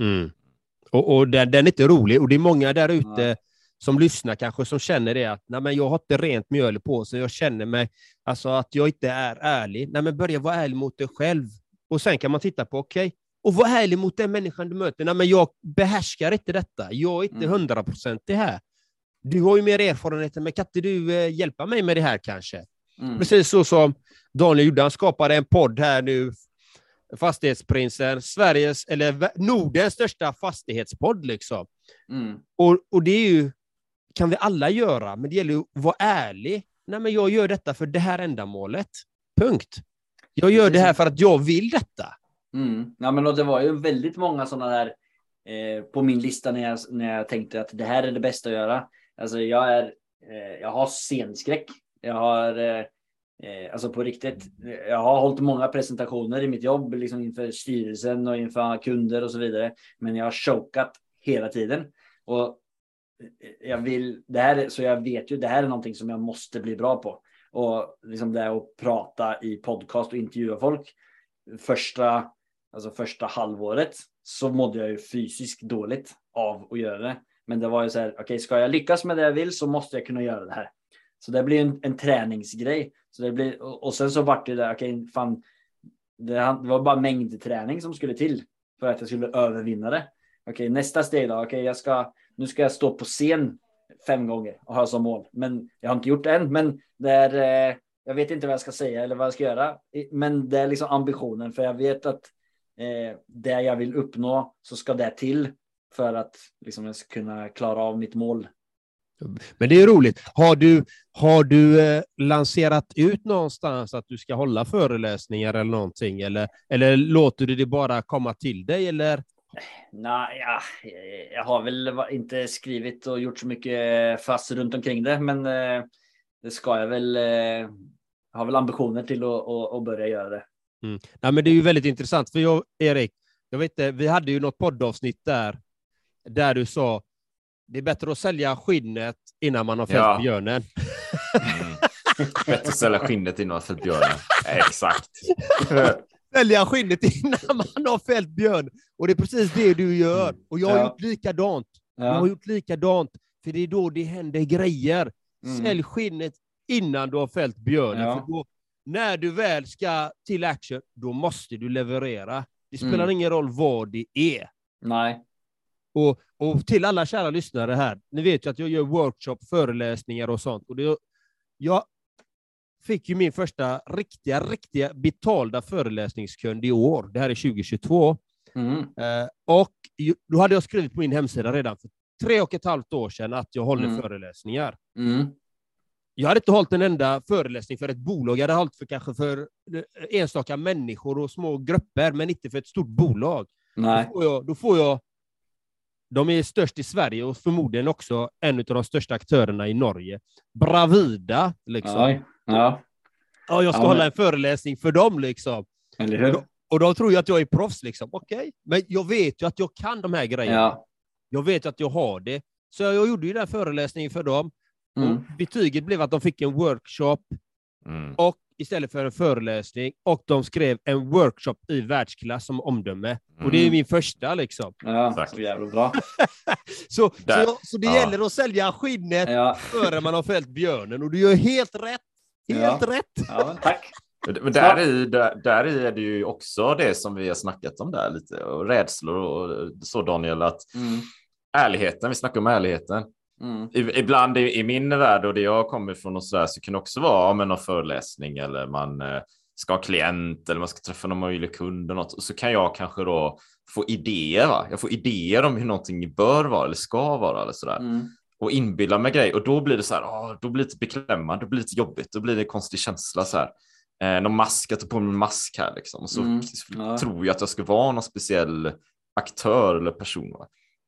Mm. Och, och den, den är inte rolig. Och det är många där ute Nej. som lyssnar kanske som känner det att Nej, men jag har inte rent mjöl i påsen. Jag känner mig alltså att jag inte är ärlig. Nej, men börja vara ärlig mot dig själv. Och sen kan man titta på, okej, och var ärlig mot den människan du möter. Nej, men jag behärskar inte detta. Jag är inte Mm. hundraprocentig här. Du har ju mer erfarenhet mig. Kan inte du eh, hjälpa mig med det här kanske? Mm. Precis så som Daniel gjorde. Han skapade en podd här nu, Fastighetsprinsen, Sveriges, eller Nordens största fastighetspodd. Liksom. Mm. Och, och det är ju, kan vi alla göra, men det gäller att vara ärlig. Nej, men jag gör detta för det här ändamålet. Punkt. Jag gör det här för att jag vill detta. Mm. Ja, men det var ju väldigt många sådana där eh, på min lista när jag, när jag tänkte att det här är det bästa att göra. Alltså jag är, eh, jag har scenskräck. Jag har, eh, Eh, alltså på riktigt. Jag har hållit många presentationer i mitt jobb, liksom inför styrelsen och inför kunder och så vidare. Men jag har chokat hela tiden. Och jag vill, det här, så jag vet ju, det här är någonting som jag måste bli bra på. Och liksom det att prata i podcast och intervjua folk. Första, alltså första halvåret så mådde jag ju fysiskt dåligt av att göra det. Men det var ju så här, okej, okay, ska jag lyckas med det jag vill så måste jag kunna göra det här. Så det blir en, en träningsgrej. Så det blir, och, och sen så vart det där, okej, okay, fan, det, det, var bara mängdträning som skulle till för att jag skulle övervinna det. Okej, okay, nästa steg då, okej, okay, jag ska, nu ska jag stå på scen fem gånger och ha som mål. Men jag har inte gjort det än, men det är, eh, jag vet inte vad jag ska säga eller vad jag ska göra. Men det är liksom ambitionen, för jag vet att eh, det jag vill uppnå så ska det till för att liksom, jag ska kunna klara av mitt mål. Men det är roligt. Har du, har du eh, lanserat ut någonstans att du ska hålla föreläsningar eller någonting? Eller, eller låter du det bara komma till dig? Eller? Nej, ja, jag har väl inte skrivit och gjort så mycket fast runt omkring det, men eh, det ska jag väl. Eh, har väl ambitioner till att, att, att börja göra det. Mm. Nej, men det är ju väldigt intressant, för jag, Erik, jag vet inte, vi hade ju något poddavsnitt där, där du sa det är bättre att sälja skinnet innan man har fällt ja. björnen. Mm. Bättre att sälja skinnet innan man har fällt björnen. Exakt. Sälja skinnet innan man har fällt björn. Och det är precis det du gör. Mm. Och jag har ja. gjort likadant. Ja. Jag har gjort likadant, för det är då det händer grejer. Mm. Sälj skinnet innan du har fällt björnen. Ja. För då, när du väl ska till action, då måste du leverera. Det spelar mm. ingen roll vad det är. Nej. Och, och till alla kära lyssnare här, ni vet ju att jag gör workshop, föreläsningar och sånt. Och det, jag fick ju min första riktiga, riktiga betalda föreläsningskund i år. Det här är 2022. Mm. Eh, och då hade jag skrivit på min hemsida redan för tre och ett halvt år sedan att jag håller mm. föreläsningar. Mm. Jag hade inte hållit en enda föreläsning för ett bolag. Jag hade hållit för kanske för enstaka människor och små grupper, men inte för ett stort bolag. Nej. Då, får jag, då får jag de är störst i Sverige och förmodligen också en av de största aktörerna i Norge. Bravida, liksom. Ja, ja. ja jag ska ja, hålla en föreläsning för dem, liksom. Eller hur? Och, och de tror ju att jag är proffs, liksom. Okej, okay. men jag vet ju att jag kan de här grejerna. Ja. Jag vet att jag har det. Så jag gjorde ju den här föreläsningen för dem. Mm. Och betyget blev att de fick en workshop mm. och istället för en föreläsning och de skrev en workshop i världsklass som omdöme. Mm. Och det är mm. min första liksom. Ja, så jävla bra. så, så, så, det ja. gäller att sälja skinnet ja. före man har fällt björnen och du gör helt rätt. Helt ja. rätt. Ja, tack. Men där i, där, där är det ju också det som vi har snackat om där lite och rädslor och så Daniel att mm. ärligheten, vi snackar om ärligheten. Mm. Ibland i, i, min värld och det jag kommer ifrån och så där så kan det också vara om någon föreläsning eller man eh, ska ha klient eller man ska träffa någon möjlig kund och något och så kan jag kanske då få idéer. Va? Jag får idéer om hur någonting bör vara eller ska vara eller så där. Mm. Och inbilla mig grejer och då blir det så här. Åh, då blir det lite beklämmande, då blir det lite jobbigt, då blir det en konstig känsla så här. Eh, någon mask, jag tar på mig en mask här liksom och så mm. ja. tror jag att jag ska vara någon speciell aktör eller person. Va?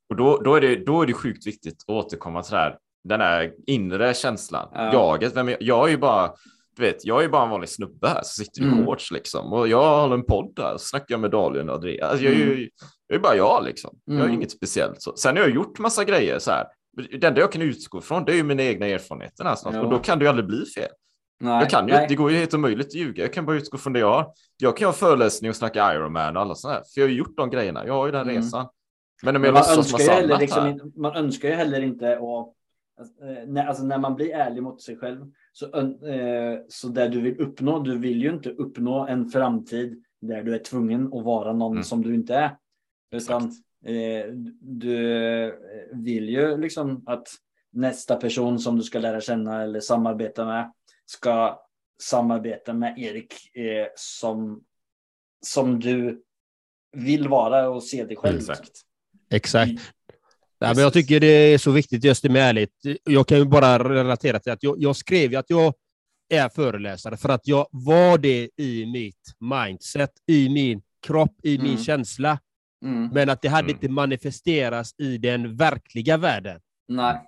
Och då, då, är det, då är det sjukt viktigt att återkomma till det här, den här inre känslan. Ja. Jaget, vem, jag är ju bara, du vet, jag är bara en vanlig snubbe här som sitter i mm. shorts liksom. Och jag har en podd där och snackar med Dalian och Andreas. Alltså, jag, är ju, mm. jag är bara jag liksom. Mm. Jag är mm. inget speciellt. Så. Sen har jag gjort massa grejer så här. Det enda jag kan utgå från det är ju mina egna erfarenheter. Ja. Och då kan det ju aldrig bli fel. Nej, jag kan ju, det går ju helt omöjligt att ljuga. Jag kan bara utgå från det jag har. Jag kan ha föreläsning och snacka Ironman och alla sådana här. För jag har ju gjort de grejerna. Jag har ju den mm. resan. Men om jag man, önskar ju heller, liksom, man önskar ju heller inte att eh, alltså när man blir ärlig mot sig själv så, eh, så det du vill uppnå, du vill ju inte uppnå en framtid där du är tvungen att vara någon mm. som du inte är. Utan du vill ju liksom att nästa person som du ska lära känna eller samarbeta med ska samarbeta med Erik som, som du vill vara och se dig själv. Exakt. Exakt. Mm. Nej, men jag tycker det är så viktigt just det med ärligt. Jag kan ju bara relatera till att jag, jag skrev att jag är föreläsare för att jag var det i mitt mindset, i min kropp, i mm. min känsla. Mm. Men att det hade mm. inte manifesterats i den verkliga världen. Nej.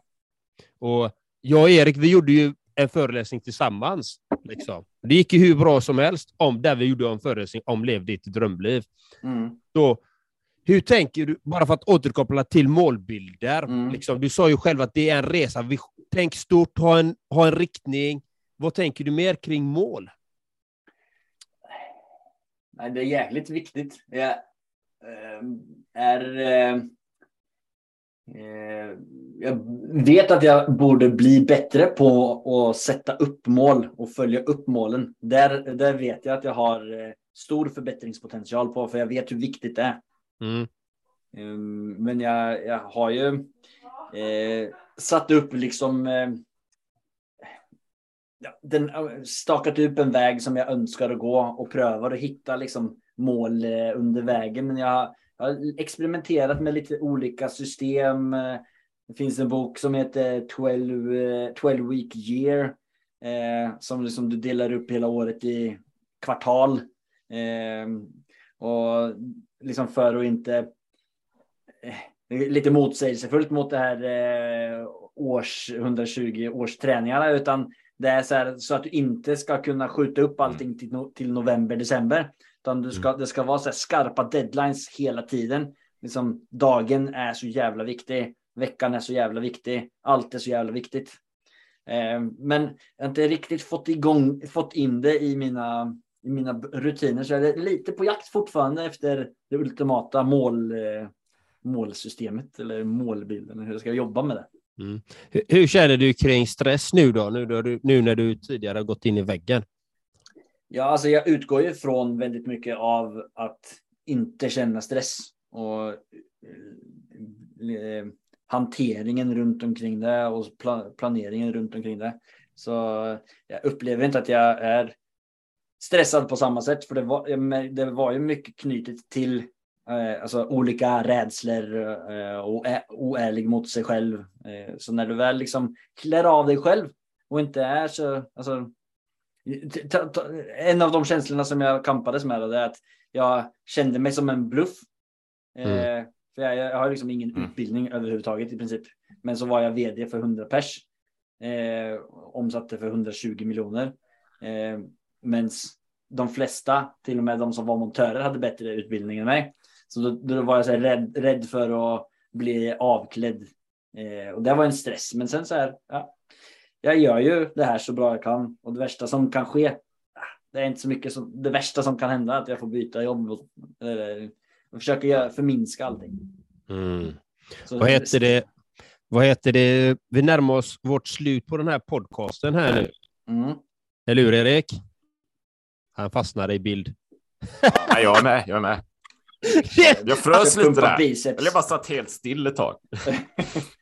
Och jag och Erik, vi gjorde ju en föreläsning tillsammans. Liksom. Det gick ju hur bra som helst om där vi gjorde en föreläsning om Lev ditt drömliv. Mm. Så, hur tänker du, bara för att återkoppla till målbilder, Mm. liksom, du sa ju själv att det är en resa. Vi- Tänk stort, ha en, ha en riktning. Vad tänker du mer kring mål? Nej, det är jäkligt viktigt. Jag är... Eh, eh, jag vet att jag borde bli bättre på att sätta upp mål och följa upp målen. Där, där vet jag att jag har eh, stor förbättringspotential på, för jag vet hur viktigt det är. Mm. Um, Men jag, jag har ju eh, satt upp liksom eh, den, stakat upp en väg som jag önskar att gå och prövar att hitta liksom mål eh, under vägen. Men jag, jag har experimenterat med lite olika system. Det finns en bok som heter 12, 12 eh, week year eh, som liksom du delar upp hela året i kvartal. Eh, och liksom för att inte eh, lite motsägelsefullt mot det här eh, års 120 års träningarna utan det är så, här, så att du inte ska kunna skjuta upp allting till, no, till november, december. Utan du ska, det ska vara så skarpa deadlines hela tiden. Liksom, dagen är så jävla viktig. Veckan är så jävla viktig. Allt är så jävla viktigt. Eh, men jag har inte riktigt fått igång, fått in det i mina, i mina rutiner. Så jag är lite på jakt fortfarande efter det ultimata mål, eh, målsystemet eller målbilden. Hur jag ska jobba med det. Hur, hur känner du kring stress nu då, nu, då du, nu när du tidigare har gått in i väggen? Ja, alltså jag utgår ju från väldigt mycket av att inte känna stress och eh, eh, hanteringen runt omkring det och planeringen runt omkring det. Så jag upplever inte att jag är stressad på samma sätt, för det var, det var ju mycket knutet till eh, alltså olika rädslor eh, och är oärlig mot sig själv. Eh, så när du väl liksom klär av dig själv och inte är så, alltså en av de känslorna som jag kampades med det är att jag kände mig som en bluff. Eh, för jag, jag har liksom ingen Mm. utbildning överhuvudtaget i princip. Men så var jag vd för 100 pers. Eh, omsatte för 120 miljoner. Eh, Men de flesta, till och med de som var montörer, hade bättre utbildning än mig. Så då, då var jag så rädd, rädd för att bli avklädd. Eh, och det var en stress. Men sen så här, ja, jag gör ju det här så bra jag kan och det värsta som kan ske. Det är inte så mycket som det värsta som kan hända att jag får byta jobb. Och, eller, jag försöker göra, förminska allting. Så, Vad heter det? Vad heter det? Vi närmar oss vårt slut på den här podcasten här nu. Mm. Eller hur, Erik? Han fastnade i bild. Ja, jag är med. Jag är med. Jag frös lite Pumpa där. biceps. Eller jag bara satt helt still ett tag.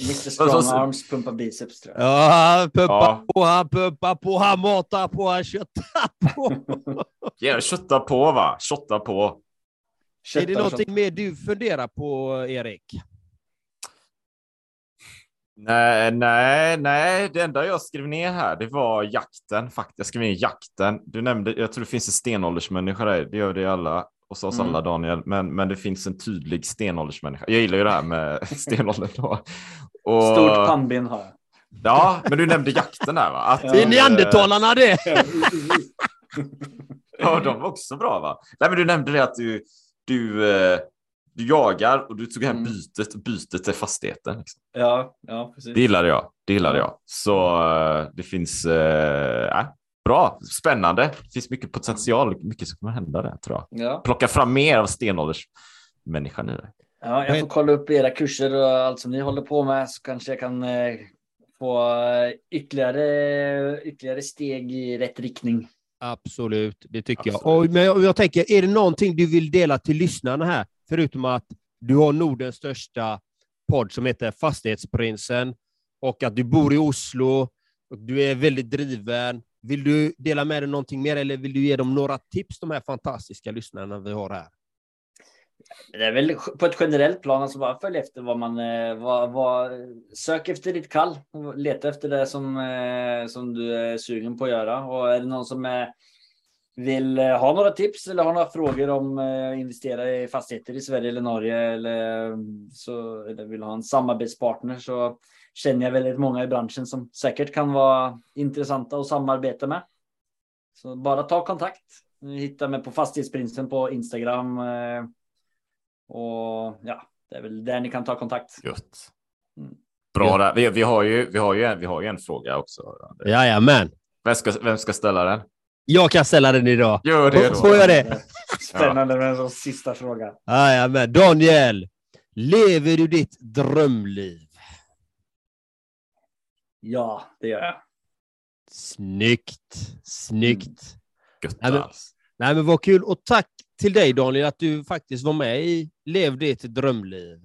Mr Strong Arms pumpa biceps tror jag. Ja, han pumpar Ja. på, han pumpar på, han matar på, han köttar på. Ja, kötta på va? Shotta på. Är det Köttar någonting mer du funderar på, Erik? Nej, nej, nej. Det enda jag skrev ner här, det var jakten. Faktiskt, jag skrev ner jakten. Du nämnde, jag tror det finns en stenåldersmänniska där. Det gör det i alla, hos oss Mm. alla, Daniel. Men, men det finns en tydlig stenåldersmänniska. Jag gillar ju det här med stenåldern. Då. Och, Stort pannben har jag. Ja, men du nämnde jakten där va? Att, Ja. Det är neandertalarna det! Ja, de var också bra va? Nej, men du nämnde det att du, du, eh, du jagar och du tog hem Mm. bytet. Bytet är fastigheten. Liksom. Ja, ja, precis. Det gillade jag. Det gillade Ja. jag. Så eh, det finns... Eh, äh, bra, spännande. Det finns mycket potential. Mycket som kommer hända där tror jag. Ja. Plocka fram mer av stenåldersmänniskan i det. Ja, jag får kolla upp era kurser och allt som ni håller på med så kanske jag kan eh, få eh, ytterligare, ytterligare steg i rätt riktning. Absolut, det tycker jag. Absolut. Och, men jag, jag tänker, är det någonting du vill dela till lyssnarna här? Förutom att du har Nordens största podd som heter Fastighetsprinsen och att du bor i Oslo och du är väldigt driven. Vill du dela med dig någonting mer eller vill du ge dem några tips, de här fantastiska lyssnarna vi har här? Det är väl på ett generellt plan, alltså bara följ efter vad man, eh, vad, vad, sök efter ditt kall och leta efter det som, eh, som du är sugen på att göra. Och är det någon som är, vill eh, ha några tips eller har några frågor om att investera i fastigheter i Sverige eller Norge eller så eller vill ha en samarbetspartner så känner jag väldigt många i branschen som säkert kan vara intressanta att samarbeta med. Så bara ta kontakt. Ni hittar mig på Fastighetsprinsen på Instagram. eh, Och ja, det är väl där ni kan ta kontakt. Gött. Mm. Bra där. Vi, vi, har ju, vi, har ju en, vi har ju en fråga också. Jajamän. Vem ska, vem ska ställa den? Jag kan ställa den idag. Gör det då. Får jag det? Spännande med en sån sista fråga. Jajamän. Daniel, lever du ditt drömliv? Ja, det gör jag. Snyggt. Snyggt. Gött Nej, men-. Nej, men vad kul. Och tack till dig Daniel att du faktiskt var med i Lev ditt drömliv.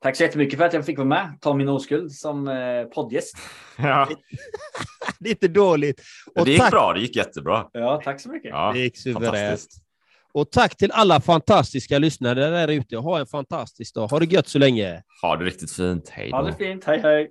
Tack så jättemycket för att jag fick vara med. Ta min oskuld som eh, poddgäst. Ja, Det är inte dåligt. Och det gick tack, bra. Det gick jättebra. Ja, tack så mycket. Ja, Det gick suveränt. fantastiskt. Och tack till alla fantastiska lyssnare där ute. Ha en fantastisk dag. Ha det gött så länge. Ha det riktigt fint. Hej Ha då. det fint. Hej, hej.